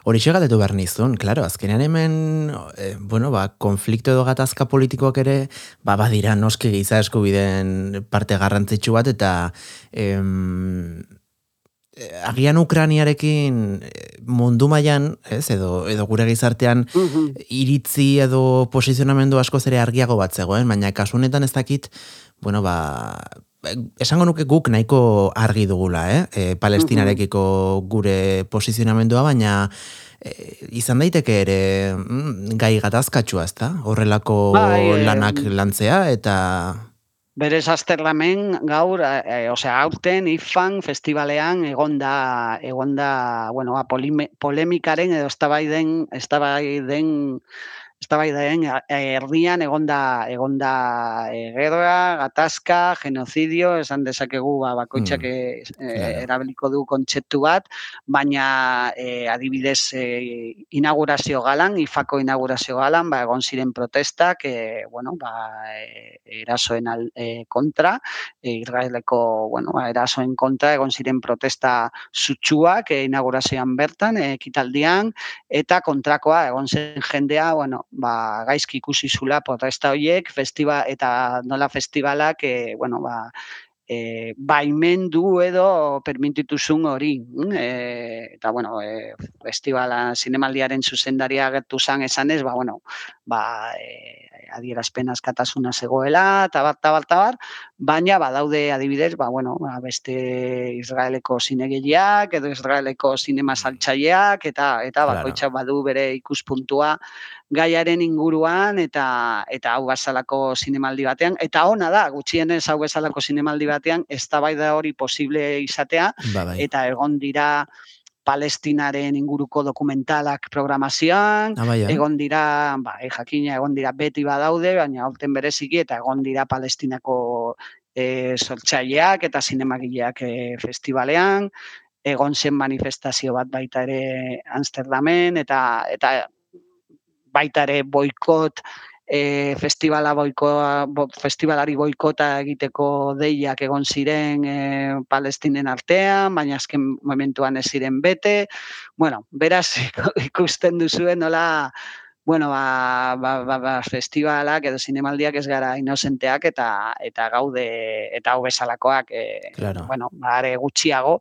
Hori xe galetu behar nizun, klaro, azkenean hemen, e, bueno, ba, konflikto edo gatazka politikoak ere, ba, badira noski giza eskubiden parte garrantzitsu bat, eta em, agian Ukraniarekin eh, mundu mailan, ez, edo, edo gure gizartean iritzi edo posizionamendu asko zere argiago bat zegoen, baina kasunetan ez dakit, bueno, ba, esango nuke guk nahiko argi dugula, eh? E, palestinarekiko gure posizionamendua, baina izan daiteke ere mm, gai gatazkatsua, ezta? Horrelako bai, lanak lantzea eta Berez azterlamen gaur, e, osea, aurten IFAN festivalean egonda, egonda, bueno, a polemikaren edo estabaiden, estabaiden eztabaidaren erdian egonda egonda e, gerra, gatazka, genozidio, esan dezakegu ba bakoitzak mm, e, erabiliko du kontzeptu bat, baina e, adibidez e, inaugurazio galan, ifako inaugurazio galan, ba egon ziren protestak, e, bueno, ba e, erasoen al, e, kontra, e, Israeleko, bueno, ba, erasoen kontra egon ziren protesta sutsuak e, inaugurazioan bertan, e, ekitaldian eta kontrakoa egon zen jendea, bueno, ba, gaizki ikusi zula protesta horiek, festiba, eta nola festivalak, e, bueno, ba, e, baimendu edo permitituzun hori. E, eta, bueno, e, festivala zinemaldiaren zuzendaria gertu zan esanez, ba, bueno, ba, e, adierazpen askatasuna zegoela, tabar, tabar, tabar, baina badaude adibidez, ba, bueno, ba, beste Israeleko zinegeliak, edo Israeleko zinema saltzaileak, eta eta bakoitza badu bere ikuspuntua gaiaren inguruan eta eta hau bezalako zinemaldi batean. Eta ona da gutxienez hau bezalako zinemaldi batean eztabaida hori posible izatea ba, bai. eta egon dira Palestinaren inguruko dokumentalak programazioan, ah, bai, egon dira, ba, e, jakina egon dira beti badaude, baina aurten bereziki eta egon dira Palestinako e, sortzaileak eta zinemagileak e, festivalean, egon zen manifestazio bat baita ere Amsterdamen eta eta baita ere boikot e, festivala boikoa, bo, festivalari boikota egiteko deiak egon ziren e, palestinen artean, baina azken momentuan ez ziren bete. Bueno, beraz ikusten duzuen nola bueno, ba, ba, ba, ba, festivalak edo zinemaldiak ez gara inozenteak eta eta gaude eta hau bezalakoak e, claro. bueno, bare gutxiago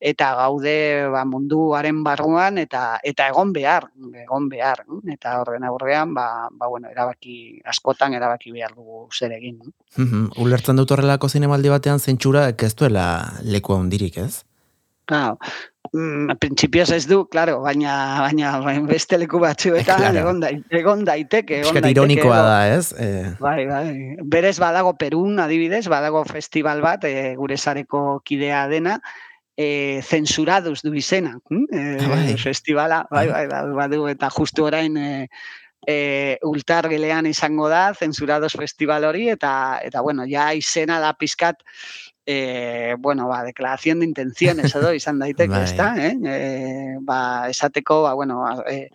eta gaude ba, munduaren barruan eta eta egon behar, egon behar, eta horren aurrean ba, ba, bueno, erabaki askotan erabaki behar dugu zer egin. Mm Ulertzen dut horrelako zinemaldi batean zentsura ez duela leku handirik, ez? Claro. Mm, principios ez du, claro, baina baina beste leku batzuetan claro. egon, da, egon daiteke, egon daiteke. ironikoa da, ez? Eh. Bai, bai. Berez badago Perun, adibidez, badago festival bat, e, gure sareko kidea dena, e, censurados du izena. E, bai. Festivala, bai, bai, bai, bai, eta justu orain e, e, ultargilean izango da, zensurados festival hori, eta, eta bueno, ja izena da pizkat, e, bueno, ba, deklarazion de intenciones edo izan daiteke, Bai. ezta, eh? E, ba, esateko, ba, bueno, e,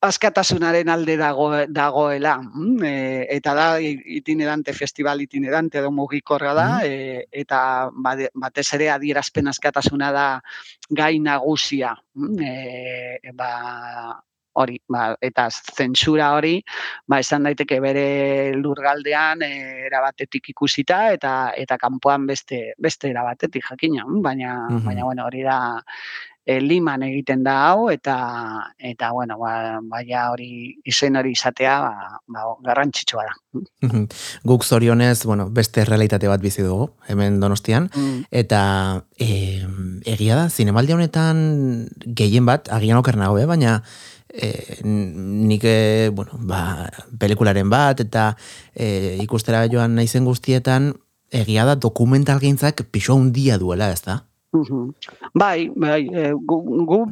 askatasunaren alde dago, dagoela. mm, E, eta da itinerante, festival itinerante edo mugikorra da, Mhm. e, eta batez ere adierazpen askatasuna da gai nagusia. mm, E, ba, hori, ba, eta zentsura hori, ba, esan daiteke bere lurgaldean e, erabatetik ikusita eta eta kanpoan beste beste erabatetik jakina, mm, baina Mhm. baina bueno, hori da e, liman egiten da hau eta eta bueno, ba, baia hori izen hori izatea ba, ba, garrantzitsua da. Guk zorionez, bueno, beste realitate bat bizi dugu, hemen donostian, Mm. eta e, egia da, zinemaldi honetan gehien bat, agian oker nago, eh? baina e, nik, e, bueno, ba, pelikularen bat, eta e, ikustera joan naizen guztietan, egia da dokumentalgintzak pixo handia duela, ez da? Mhm. Bai, bai, e, gu, gu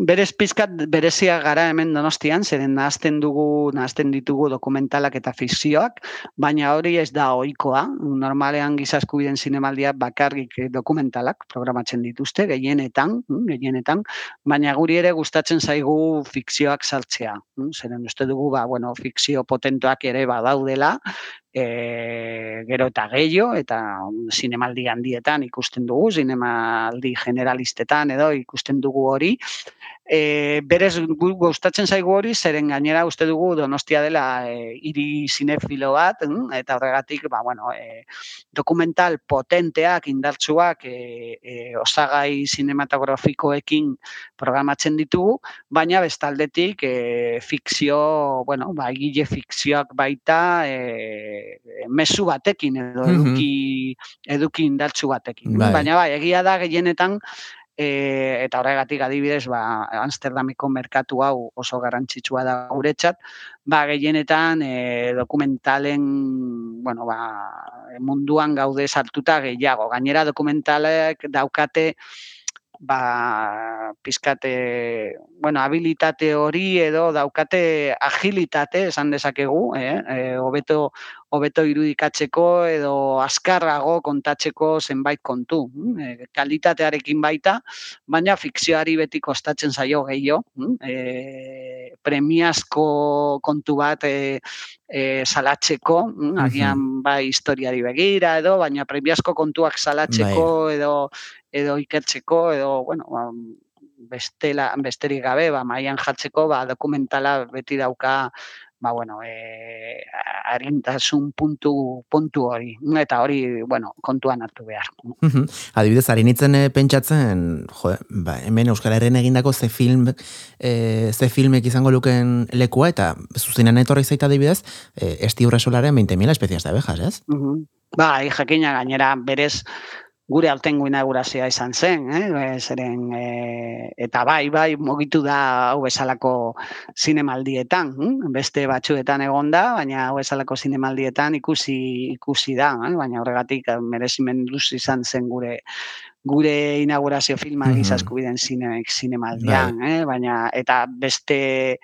berez pizkat berezia gara hemen donostian, zeren nahazten dugu, nahazten ditugu dokumentalak eta fikzioak, baina hori ez da ohikoa. Normalean giza eskubideen zinemaldiak bakarrik eh, dokumentalak programatzen dituzte, gehienetan, mm, gehienetan, baina guri ere gustatzen zaigu fikzioak sartzea. mm, Zeren uste dugu, ba, bueno, fikzio potentoak ere badaudela, e, gero eta gehiago, eta zinemaldi handietan ikusten dugu, zinemaldi generalistetan edo ikusten dugu hori. E, berez gu gustatzen zaigu hori, zeren gainera uste dugu Donostia dela e, hiri sinefilo bat, mm, eta horregatik, ba, bueno, e, dokumental potenteak, indartsuak, e, e, osagai sinematografikoekin programatzen ditugu, baina bestaldetik e, fikzio, bueno, ba, egile fikzioak baita e, mezu batekin edo eduki, eduki indartsu batekin. Bai. Baina bai, egia da gehienetan e, eta horregatik adibidez, ba, Amsterdamiko merkatu hau oso garrantzitsua da guretzat, ba, gehienetan e, dokumentalen, bueno, ba, munduan gaude sartuta gehiago. Gainera dokumentalek daukate ba, pizkate, bueno, habilitate hori edo daukate agilitate esan dezakegu, eh? E, hobeto hobeto irudikatzeko edo azkarrago kontatzeko zenbait kontu. E, kalitatearekin baita, baina fikzioari beti kostatzen zaio gehiago. E, premiazko kontu bat e, e, salatzeko, mm, agian bai historiari begira edo, baina premiazko kontuak salatzeko edo edo ikertzeko edo bueno, ba, bestela besterik gabe ba mailan jartzeko ba dokumentala beti dauka ba bueno, eh arintasun puntu puntu hori eta hori bueno, kontuan hartu behar. Mhm. Adibidez, ari nintzen eh, pentsatzen, jo, ba, hemen Euskal Herren egindako ze film, e, ze filmek izango luken lekua, eta zuzenean etorri zaita adibidez, e, esti urresolaren 20.000 espezias de abejas, ez? Mhm. Bai, jakina gainera berez gure aurtengo inaugurazioa izan zen, eh? zeren e, eta bai, bai, mugitu da hau bezalako zinemaldietan, hm? beste batzuetan egon da, baina hau bezalako zinemaldietan ikusi ikusi da, eh? baina horregatik eh, merezimenduz izan zen gure gure inaugurazio filma Mhm. giza eskubideen zine, zinemaldian, eh? baina eta beste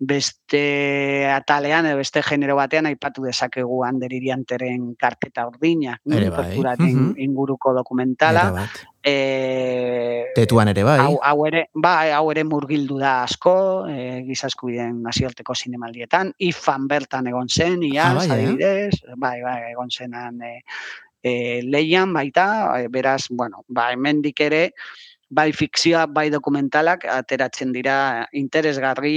beste atalean edo beste genero batean aipatu dezakegu Ander Irianteren karpeta urdina, bai, torturaren mhm. inguruko dokumentala. E, Tetuan ere bai. Hau, hau ere, bai, hau ere murgildu da asko, e, giza eskubideen nazioarteko zinemaldietan, ifan bertan egon zen, iaz, Ah, bai, eh? adibidez, bai, bai, egon zenan e, e, leian baita, beraz, bueno, ba, hemendik ere, bai fikzioa, bai dokumentalak ateratzen dira interesgarri,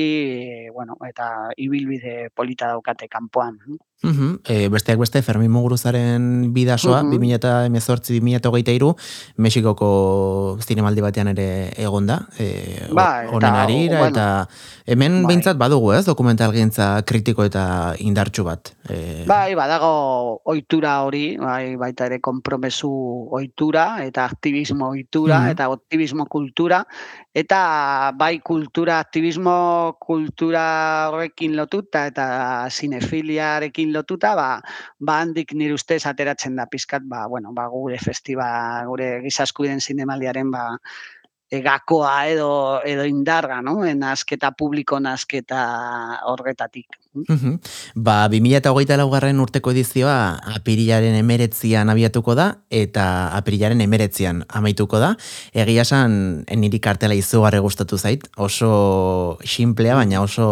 e, bueno, eta ibilbide polita daukate kanpoan. Mhm. E, besteak beste, Fermin Muguruzaren bidasoa, Mhm. 2018-2023, Mexikoko zinemaldi batean ere egonda, e, Bai, eta, honen harira, bueno, eta hemen bai. behintzat badugu, ez, dokumentalgintza kritiko eta indartsu bat. E, Bai, badago ohitura hori, bai, baita ere konpromesu ohitura eta aktivismo ohitura Mhm. eta aktivismo kultura eta bai kultura aktivismo kultura horrekin lotuta eta sinefiliarekin lotuta, ba ba handik nire ustez ateratzen da pizkat, ba bueno, ba gure festiba, gure giza eskubideen zinemaldiaren ba gakoa edo edo indarga, no? Nasketa publiko nasketa horretatik. Ba, 2008 laugarren urteko edizioa apirilaren emeretzian abiatuko da, eta apirilaren emeretzian amaituko da. Egia esan, niri kartela izugarre gustatu zait, oso simplea, baina oso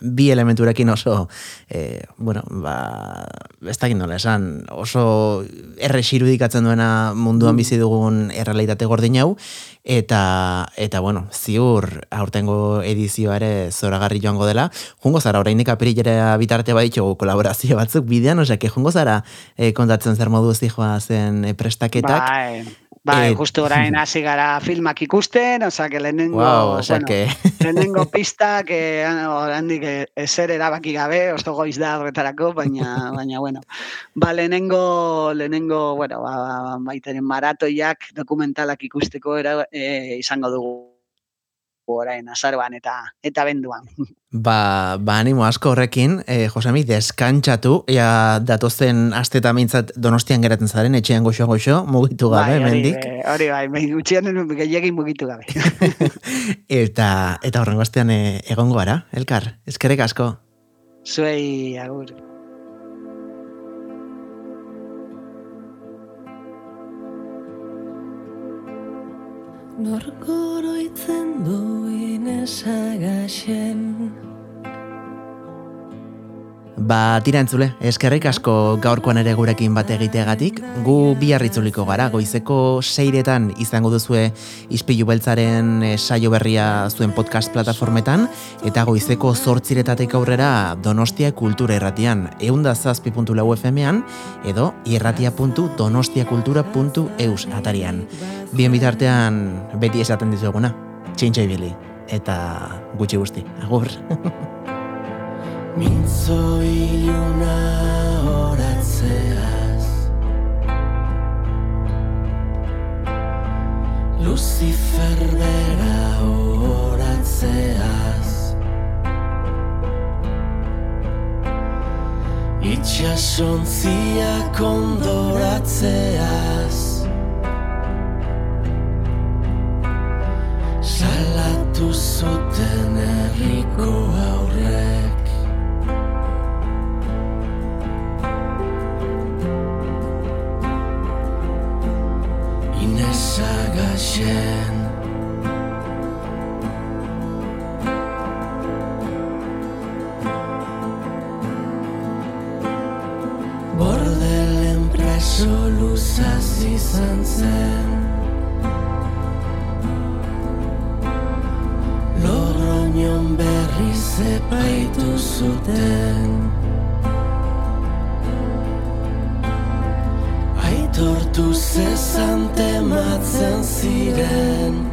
bi elementurekin oso, e, bueno, ba, ez dakit nola, esan, oso erre irudikatzen duena munduan mm. bizi dugun errealitate gordin hau, eta, eta bueno, ziur aurtengo edizioa ere zoragarri joango dela, jungo zara, orainik apirilera bitarte baditxo kolaborazio batzuk bidean, osea, jungo zara e, kontatzen zer modu zijoa zen e, prestaketak, bai. Bai, justu orain hasi gara filmak ikusten, oza, que lehenengo, wow, bueno, que... lehenengo pista, que orandik eser erabaki gabe, oso goiz da horretarako, baina, baina, bueno, ba, lehenengo, lehenengo, bueno, ba, ba, baiteren maratoiak dokumentalak ikusteko era, e, izango dugu orain azaroan eta eta benduan. Ba, ba animo asko horrekin, eh, Josemi, deskantxatu, ja datozen asteta mintzat donostian geratzen zaren, etxean goxo goxo, mugitu gabe, bai, mendik. Hori bai, gutxian gehiagin mugitu gabe. eta, eta horrengo astean eh, egongo gara, elkar, eskerek asko. Zuei, agur. Norkoroitzen duen esagaxen Ba, tira entzule, eskerrik asko gaurkoan ere gurekin bat egiteagatik. Gu biarritzuliko gara, goizeko seiretan izango duzue izpilu beltzaren eh, saio berria zuen podcast plataformetan, eta goizeko zortziretatek aurrera Donostia Kultura Erratian, eunda zazpi.lau FM-ean, edo irratia.donostiakultura.eus atarian. Bien bitartean, beti esaten dizuguna, txintxai bili, eta gutxi guzti, agur. Mintzo iluna horatzeaz Lucifer bera horatzeaz Itxasontzia kondoratzeaz Salatu zuten erriko aurrek zuten. Tortu zezan tematzen ziren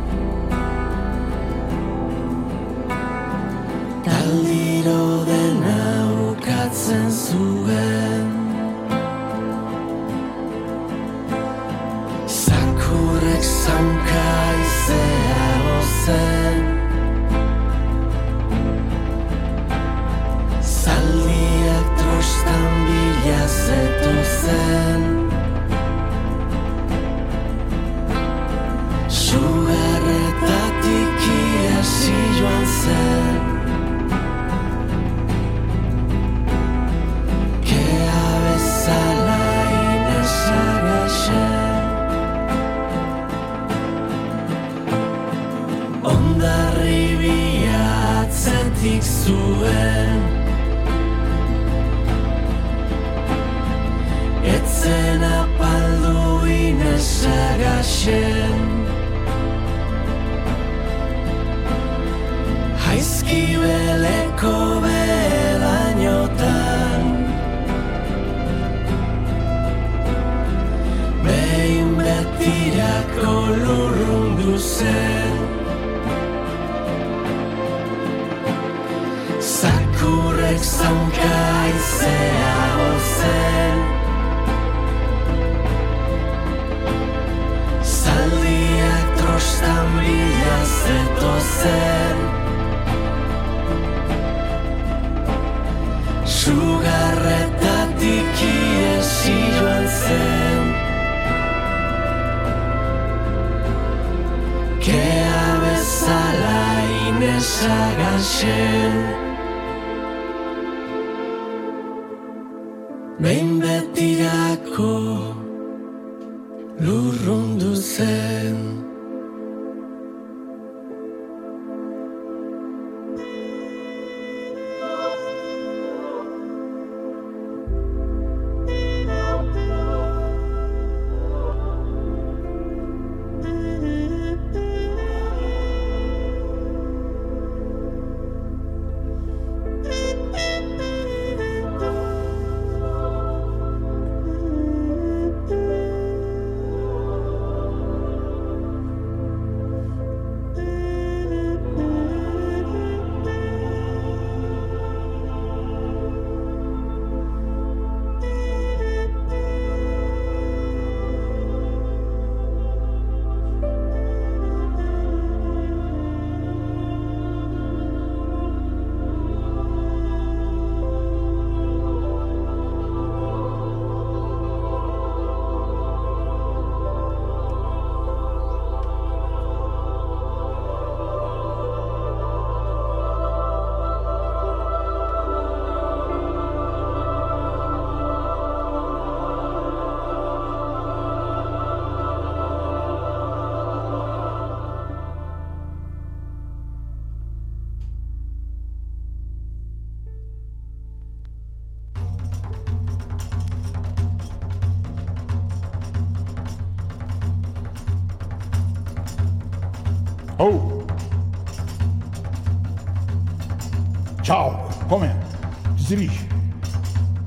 dirige.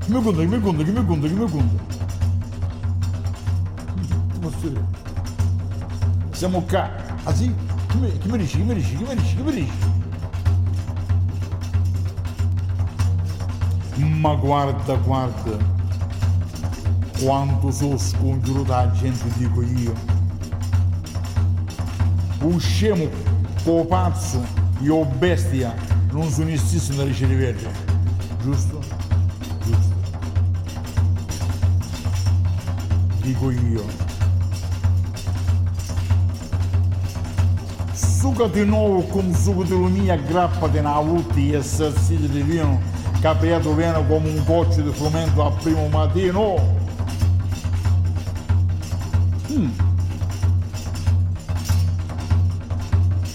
Mugunda, mugunda, mugunda, mugunda. Você. Você é um cara. Assim, que me dirige, que me dirige, que me dirige, que me dirige. uma guarda guarda. Quantos os conjuro da gente digo eu. O chemo, o pazzo e o bestia não non sono istissimo de verde. Giusto? giusto dico io succa di nuovo con succo di lumia grappati una volta e assassini di vino capiato viene come un coccio di frumento al primo mattino Mm.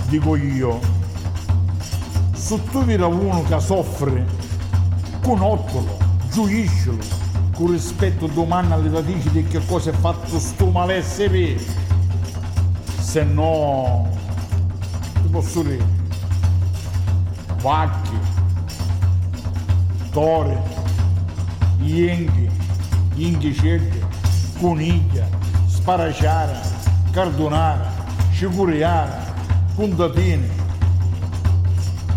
dico io, se tu vedi uno che soffre, conoscilo, giuiscilo, con rispetto domani alle radici di che cosa è fatto sto malessere, se no, ti posso dire, vacche, tore, ienghi, inghi coniglia, sparaciara, cardonara, scicuriara, puntatine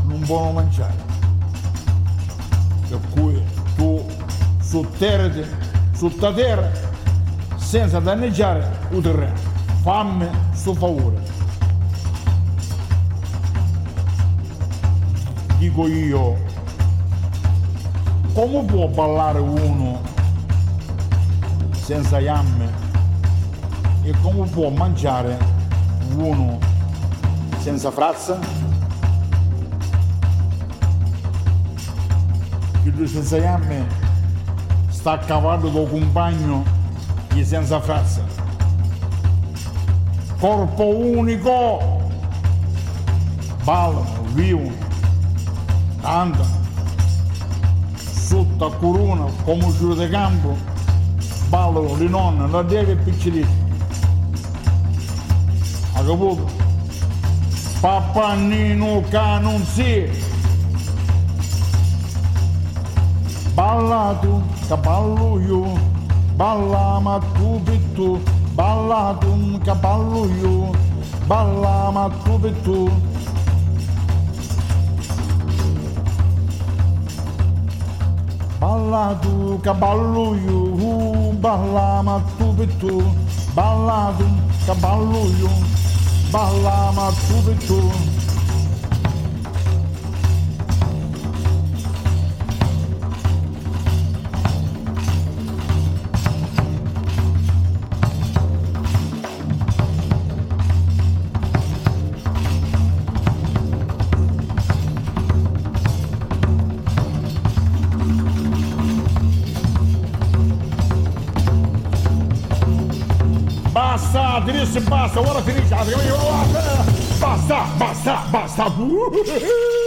non buono mangiare sotterrati sotto terra senza danneggiare il terreno. Fammi sto favore. Dico io come può ballare uno senza yamme e come può mangiare uno senza frazza? Che lui senza yamme está acabado de algum banho e sem frase. Corpo único, bala, vivo anda, sutta coruna, como giro de gambo, balo linona, ladeira e pichirito. Acabou. Papanino canuncia. balado, cabaluio, balama tubitu, balado, cabaluio, uh, balama tubitu. Balado, cabaluio, balama tubitu, balado, cabaluio, balama tubitu. passa, dirige, passa, hora feliz, abre, passa, passa, passa. passa. Uh, uh, uh.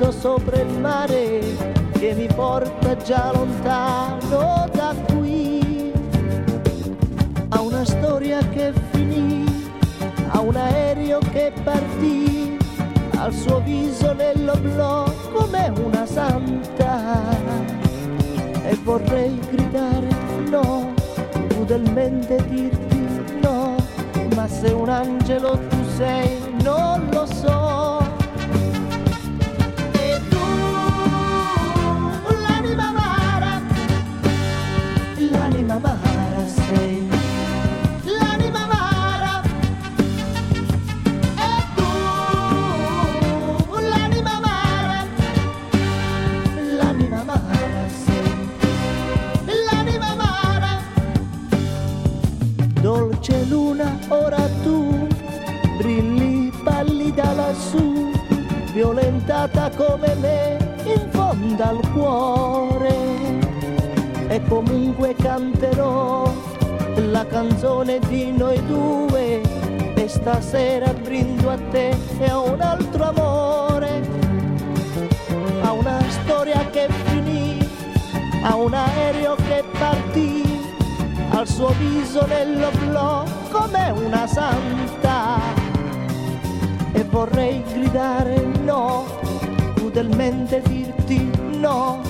Vento sopra il mare che mi porta già lontano da qui. A una storia che finì, a un aereo che partì, al suo viso nell'oblò come una santa. E vorrei gridare no, crudelmente dirti no, ma se un angelo tu sei, brilli pallida lassù violentata come me in fondo al cuore. E comunque canterò la canzone di noi due e stasera brindo a te e a un altro amore. A una storia che finì a un aereo che partì al suo viso nell'oblò come una santa vorrei gridare no crudelmente dirti no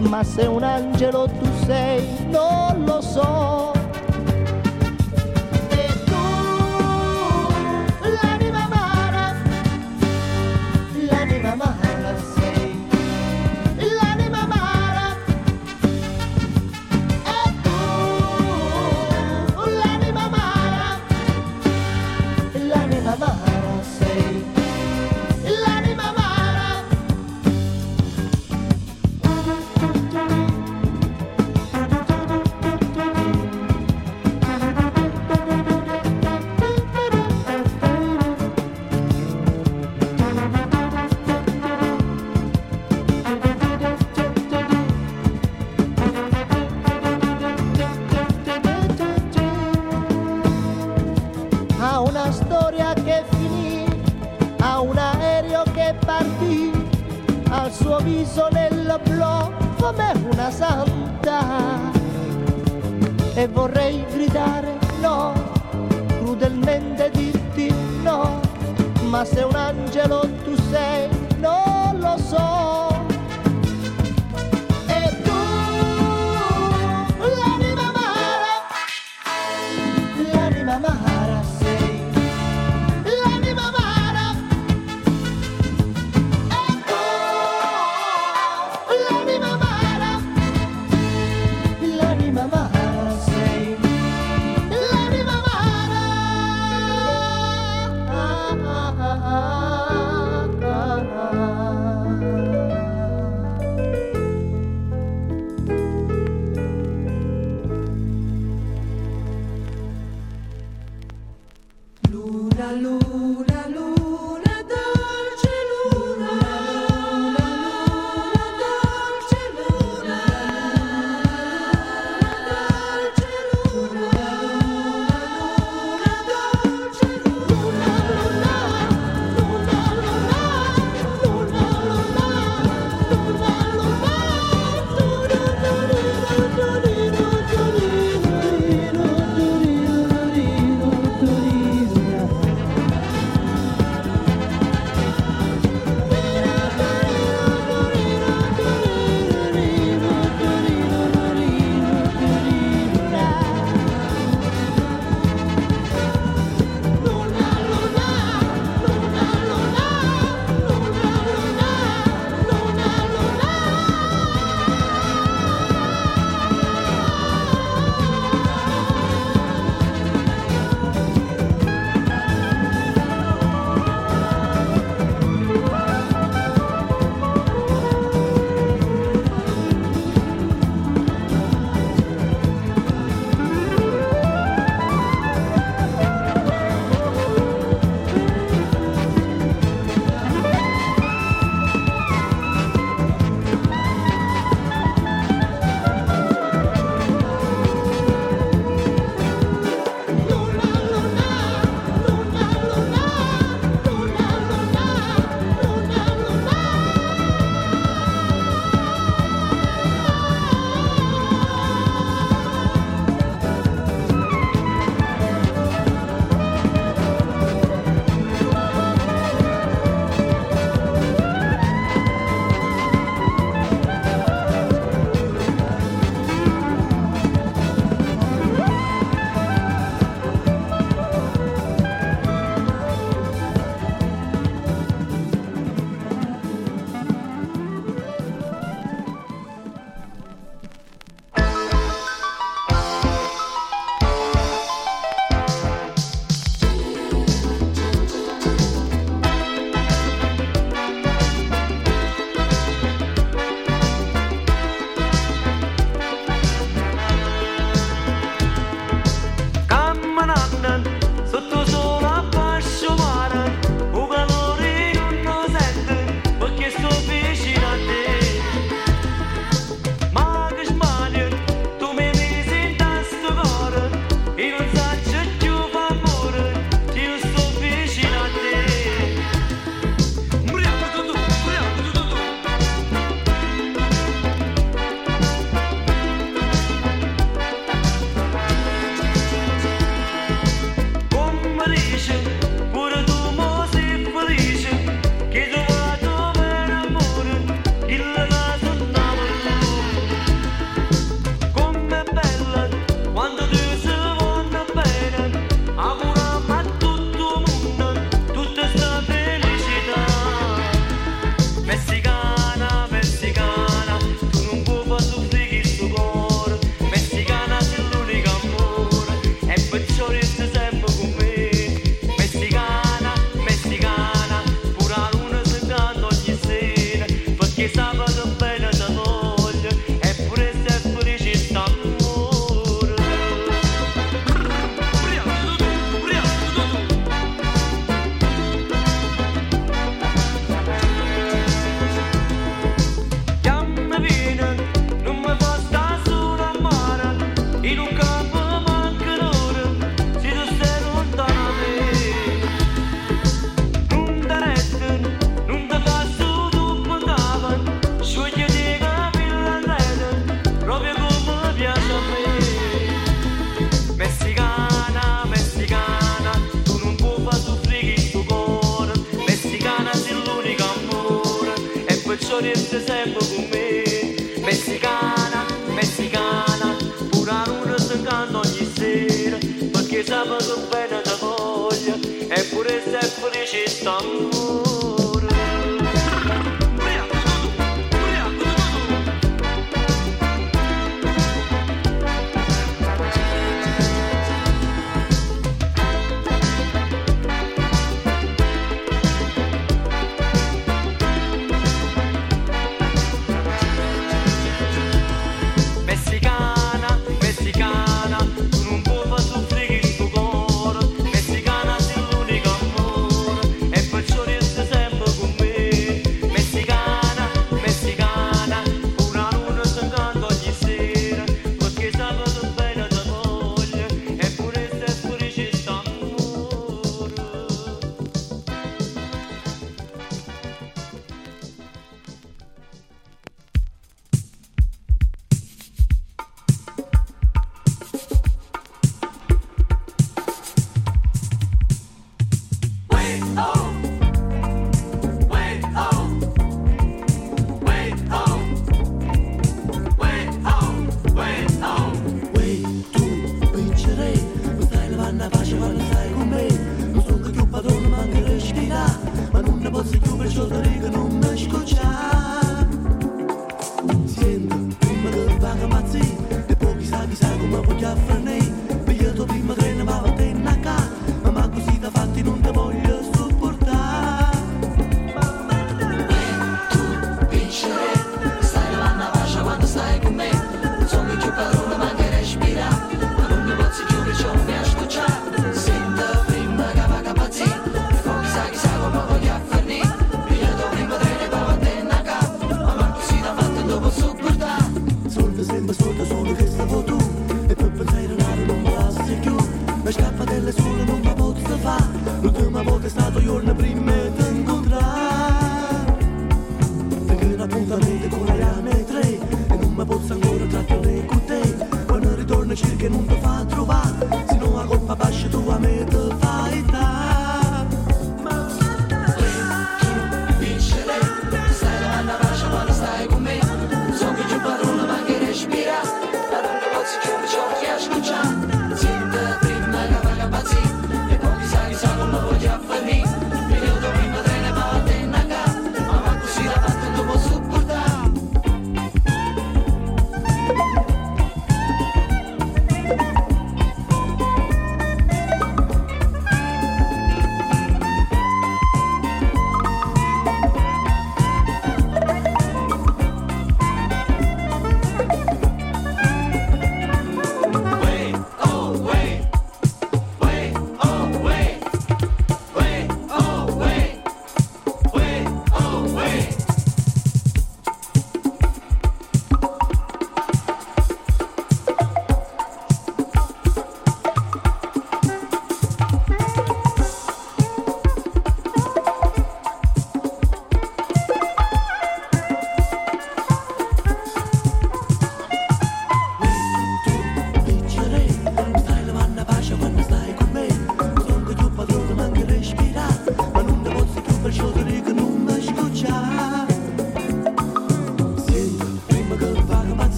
ma se un angelo tu sei non lo so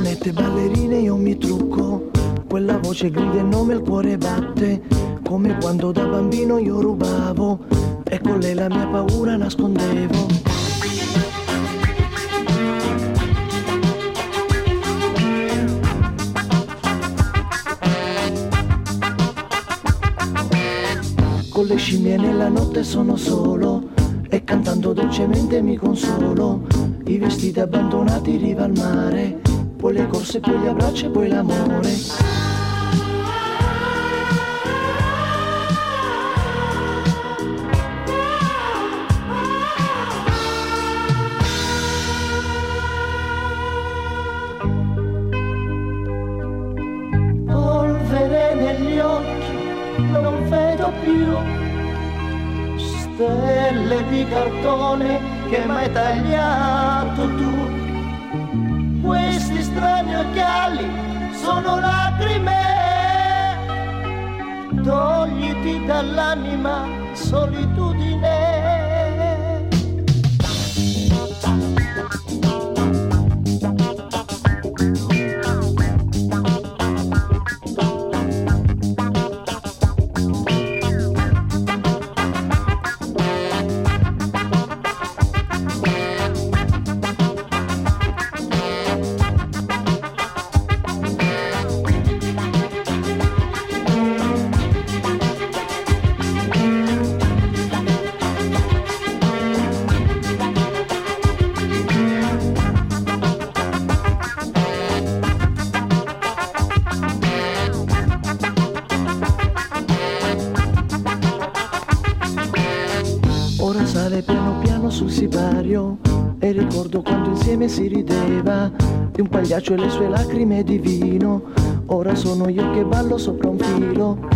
mette ballerine io mi trucco, quella voce grida il nome il cuore batte, come quando da bambino io rubavo e con lei la mia paura nascondevo. Con le scimmie nella notte sono solo e cantando dolcemente mi consolo. I vestiti abbandonati riva al mare, le corse, poi gli abbracci e poi l'amore. Polvere negli occhi, non vedo più stelle di cartone che m'hai tagliato tu. la lánima solitud insieme si rideva di un pagliaccio e le sue lacrime di vino. Ora sono io che ballo sopra un filo.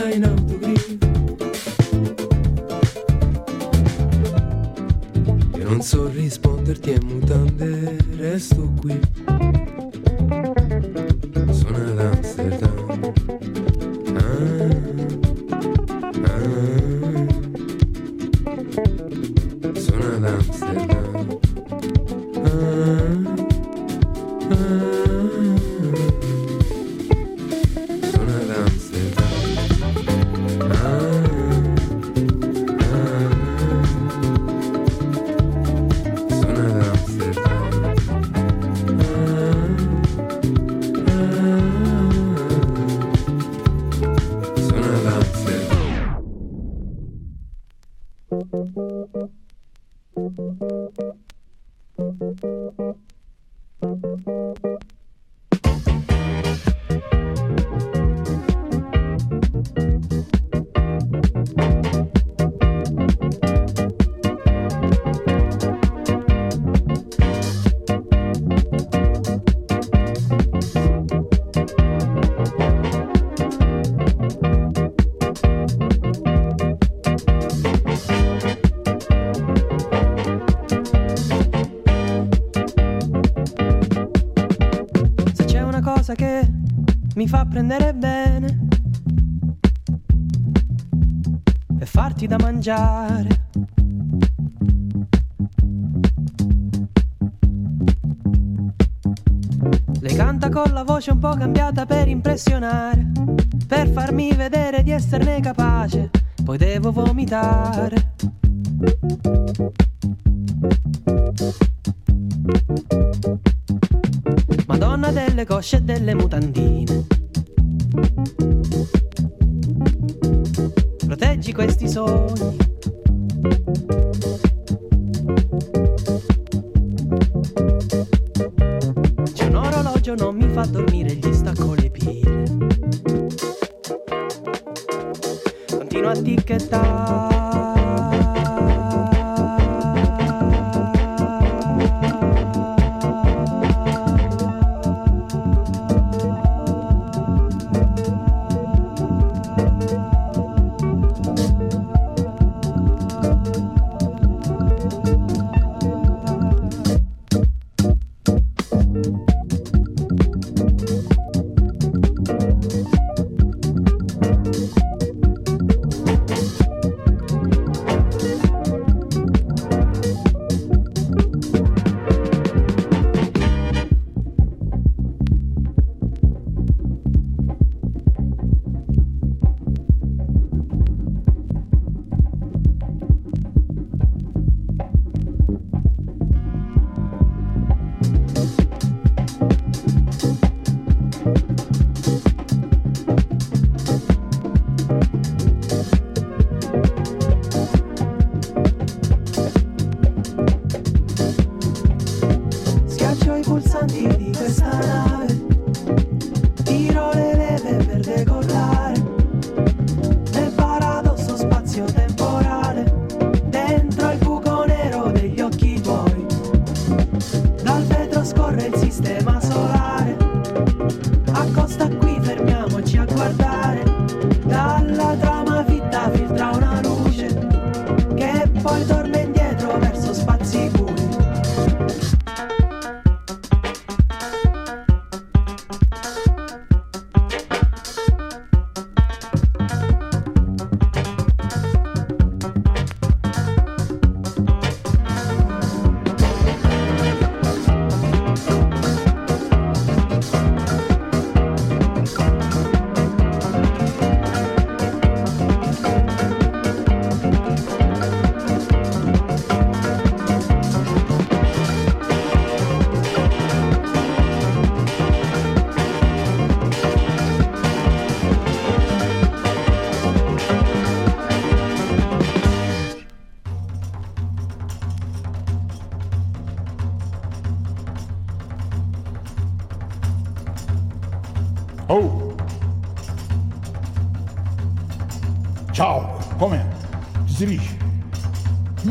say know. da mangiare. Le canta con la voce un po' cambiata per impressionare, per farmi vedere di esserne capace, poi devo vomitare. Madonna delle cosce e delle mutandine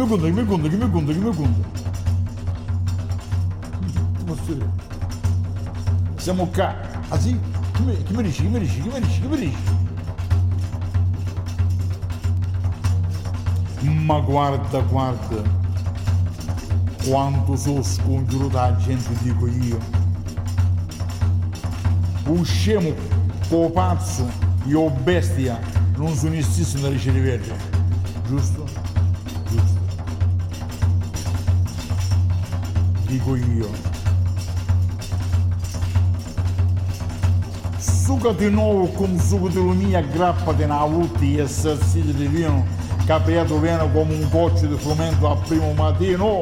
gondoli, mi conta, gondoli, mi conta, gondoli, mi conta. Siamo qua, ah sì? chi mi dici, chi mi dici, chi mi dici, chi mi dici? Ma guarda, guarda, quanto sono scongiuro da gente, dico io. Usciamo co pazzo, io bestia, non sono gli stessi da ricevere, giusto? Dico io. Suca di nuovo con suco di lumia, grappati una volta e assassini di vino, capiato viene come un coccio di frumento al primo mattino.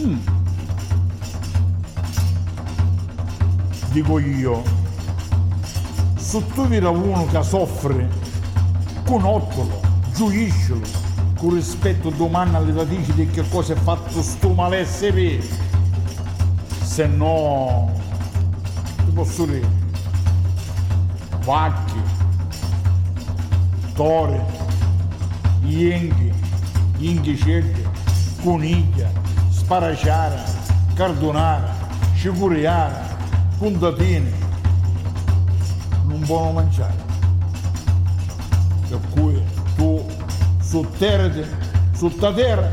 Mm. Dico io, se tu vedi uno che soffre, conoscilo, giuiscilo, con rispetto domani alle radici di che cosa è fatto sto malessere, se no, ti posso dire, vacche, tore, ienghi, inghicette, coniglia, sparaciara, cardonara, scicuriara, puntatine, non buono mangiare. Per cui sotterrati sotto terra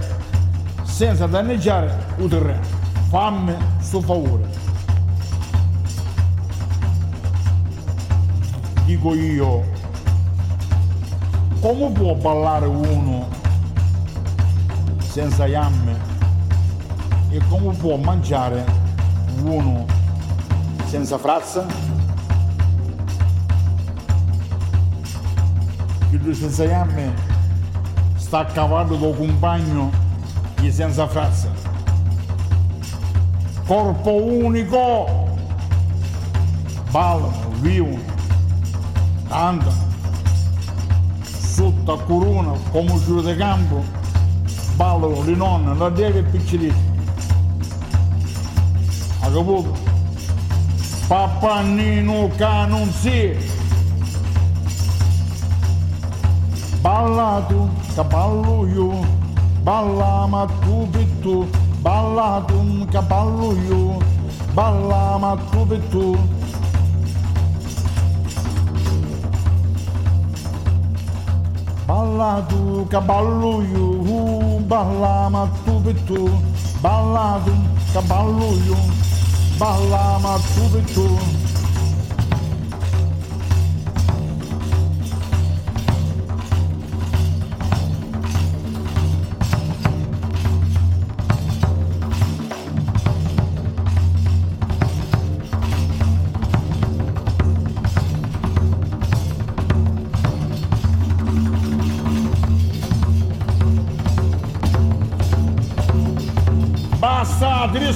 senza danneggiare il terreno. Fammi sto favore. Dico io, come può ballare uno senza iamme e come può mangiare uno senza frazza? Senza iamme sta a cavallo del compagno e senza frazza. Corpo unico! Ballano, vivono, cantano, sotto a corona come un giro di campo, ballano le nonne, la deve e piccolini. Ha capito? Papà Nino Canonzi. Balla kabaluju, balama tubitu, baladum kabaluju, é balama tubitu. Balado cabaluio, é uh, é balama tubitu, balado cabaluio, balama tubitu.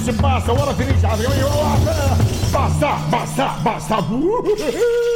se passa, o hora basta, basta, basta. basta. passa.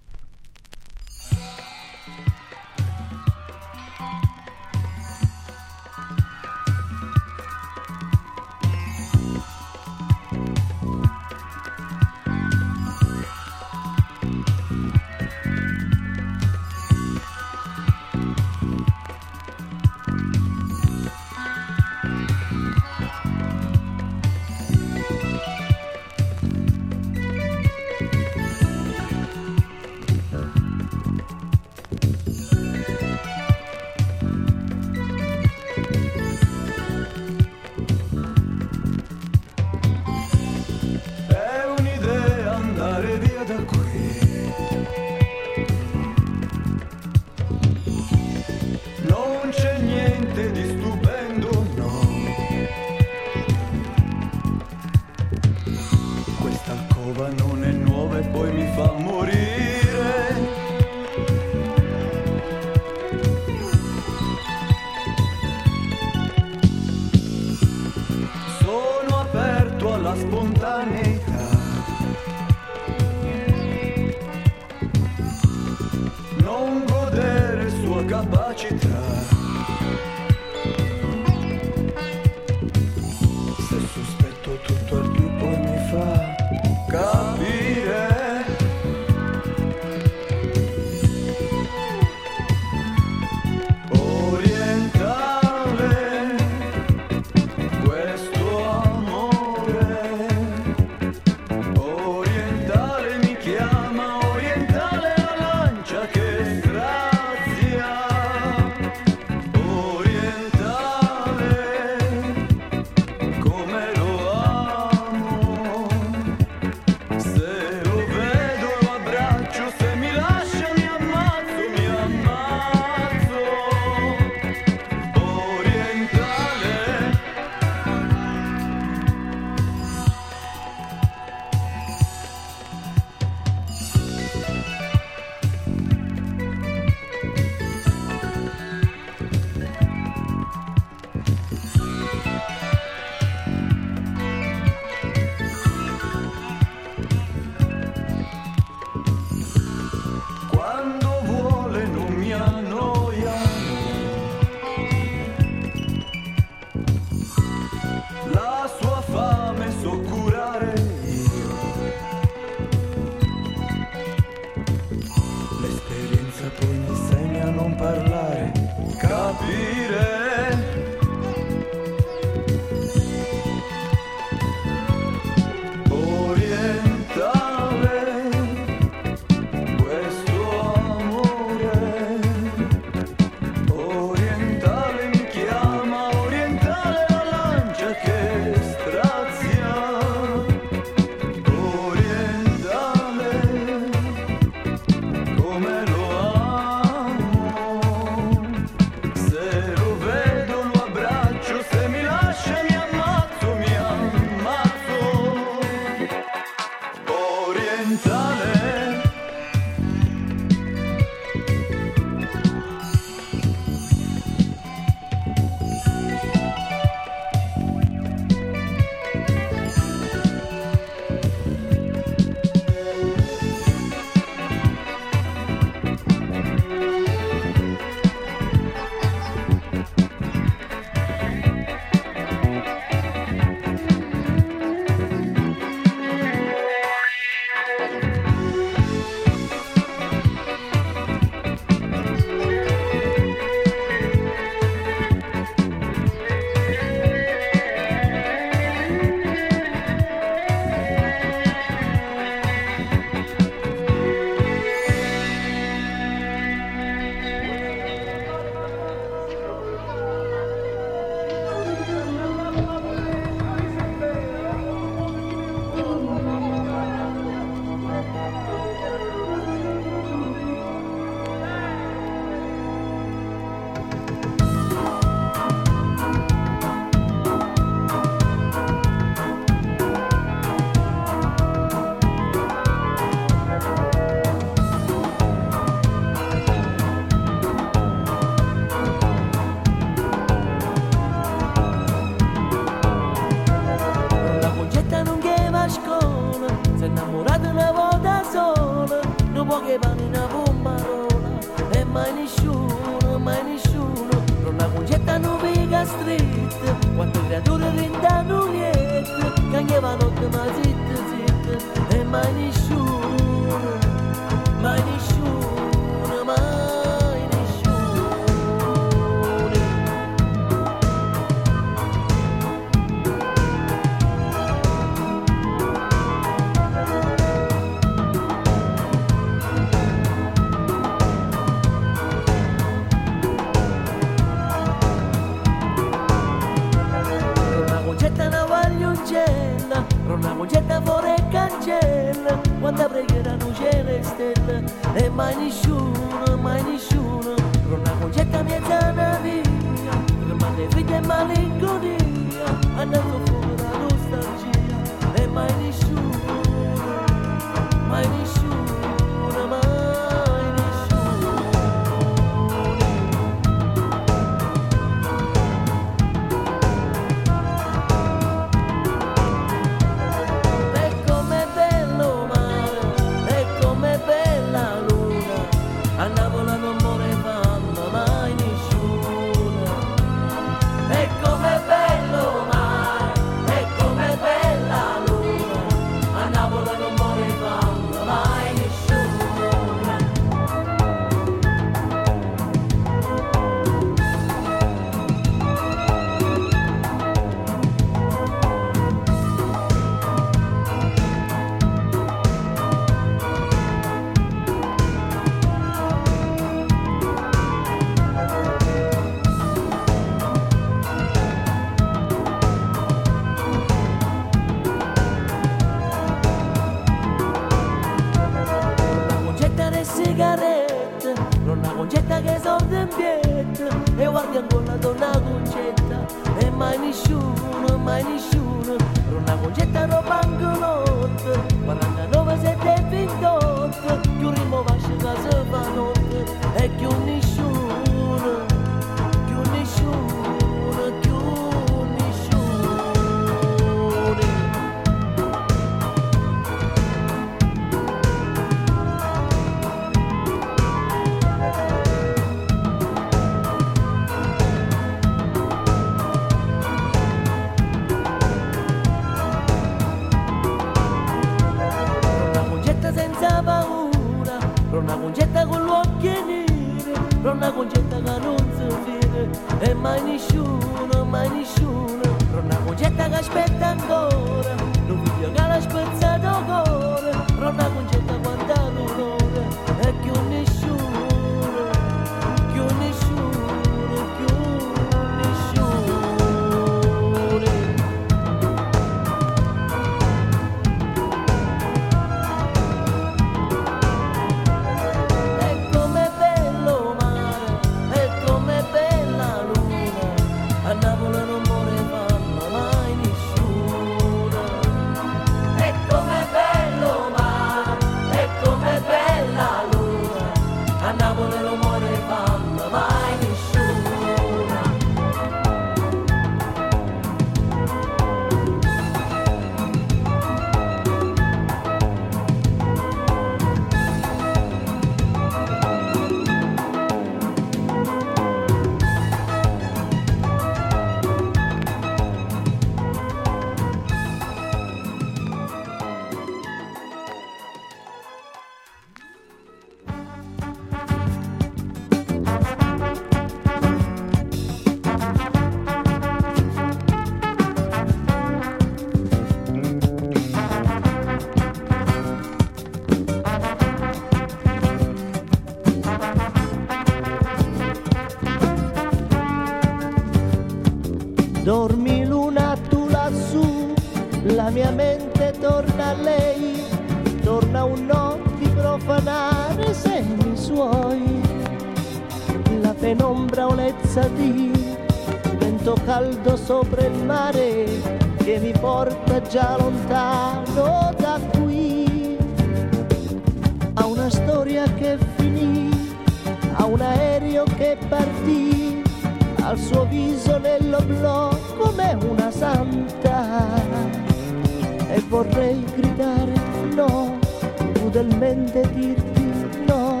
sorprende dirti no,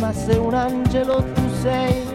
ma se un angelo tu sei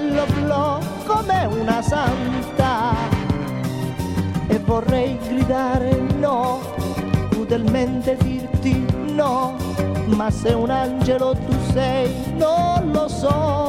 quello blu come una santa e vorrei gridare no, crudelmente dirti no, ma se un angelo tu sei non lo so.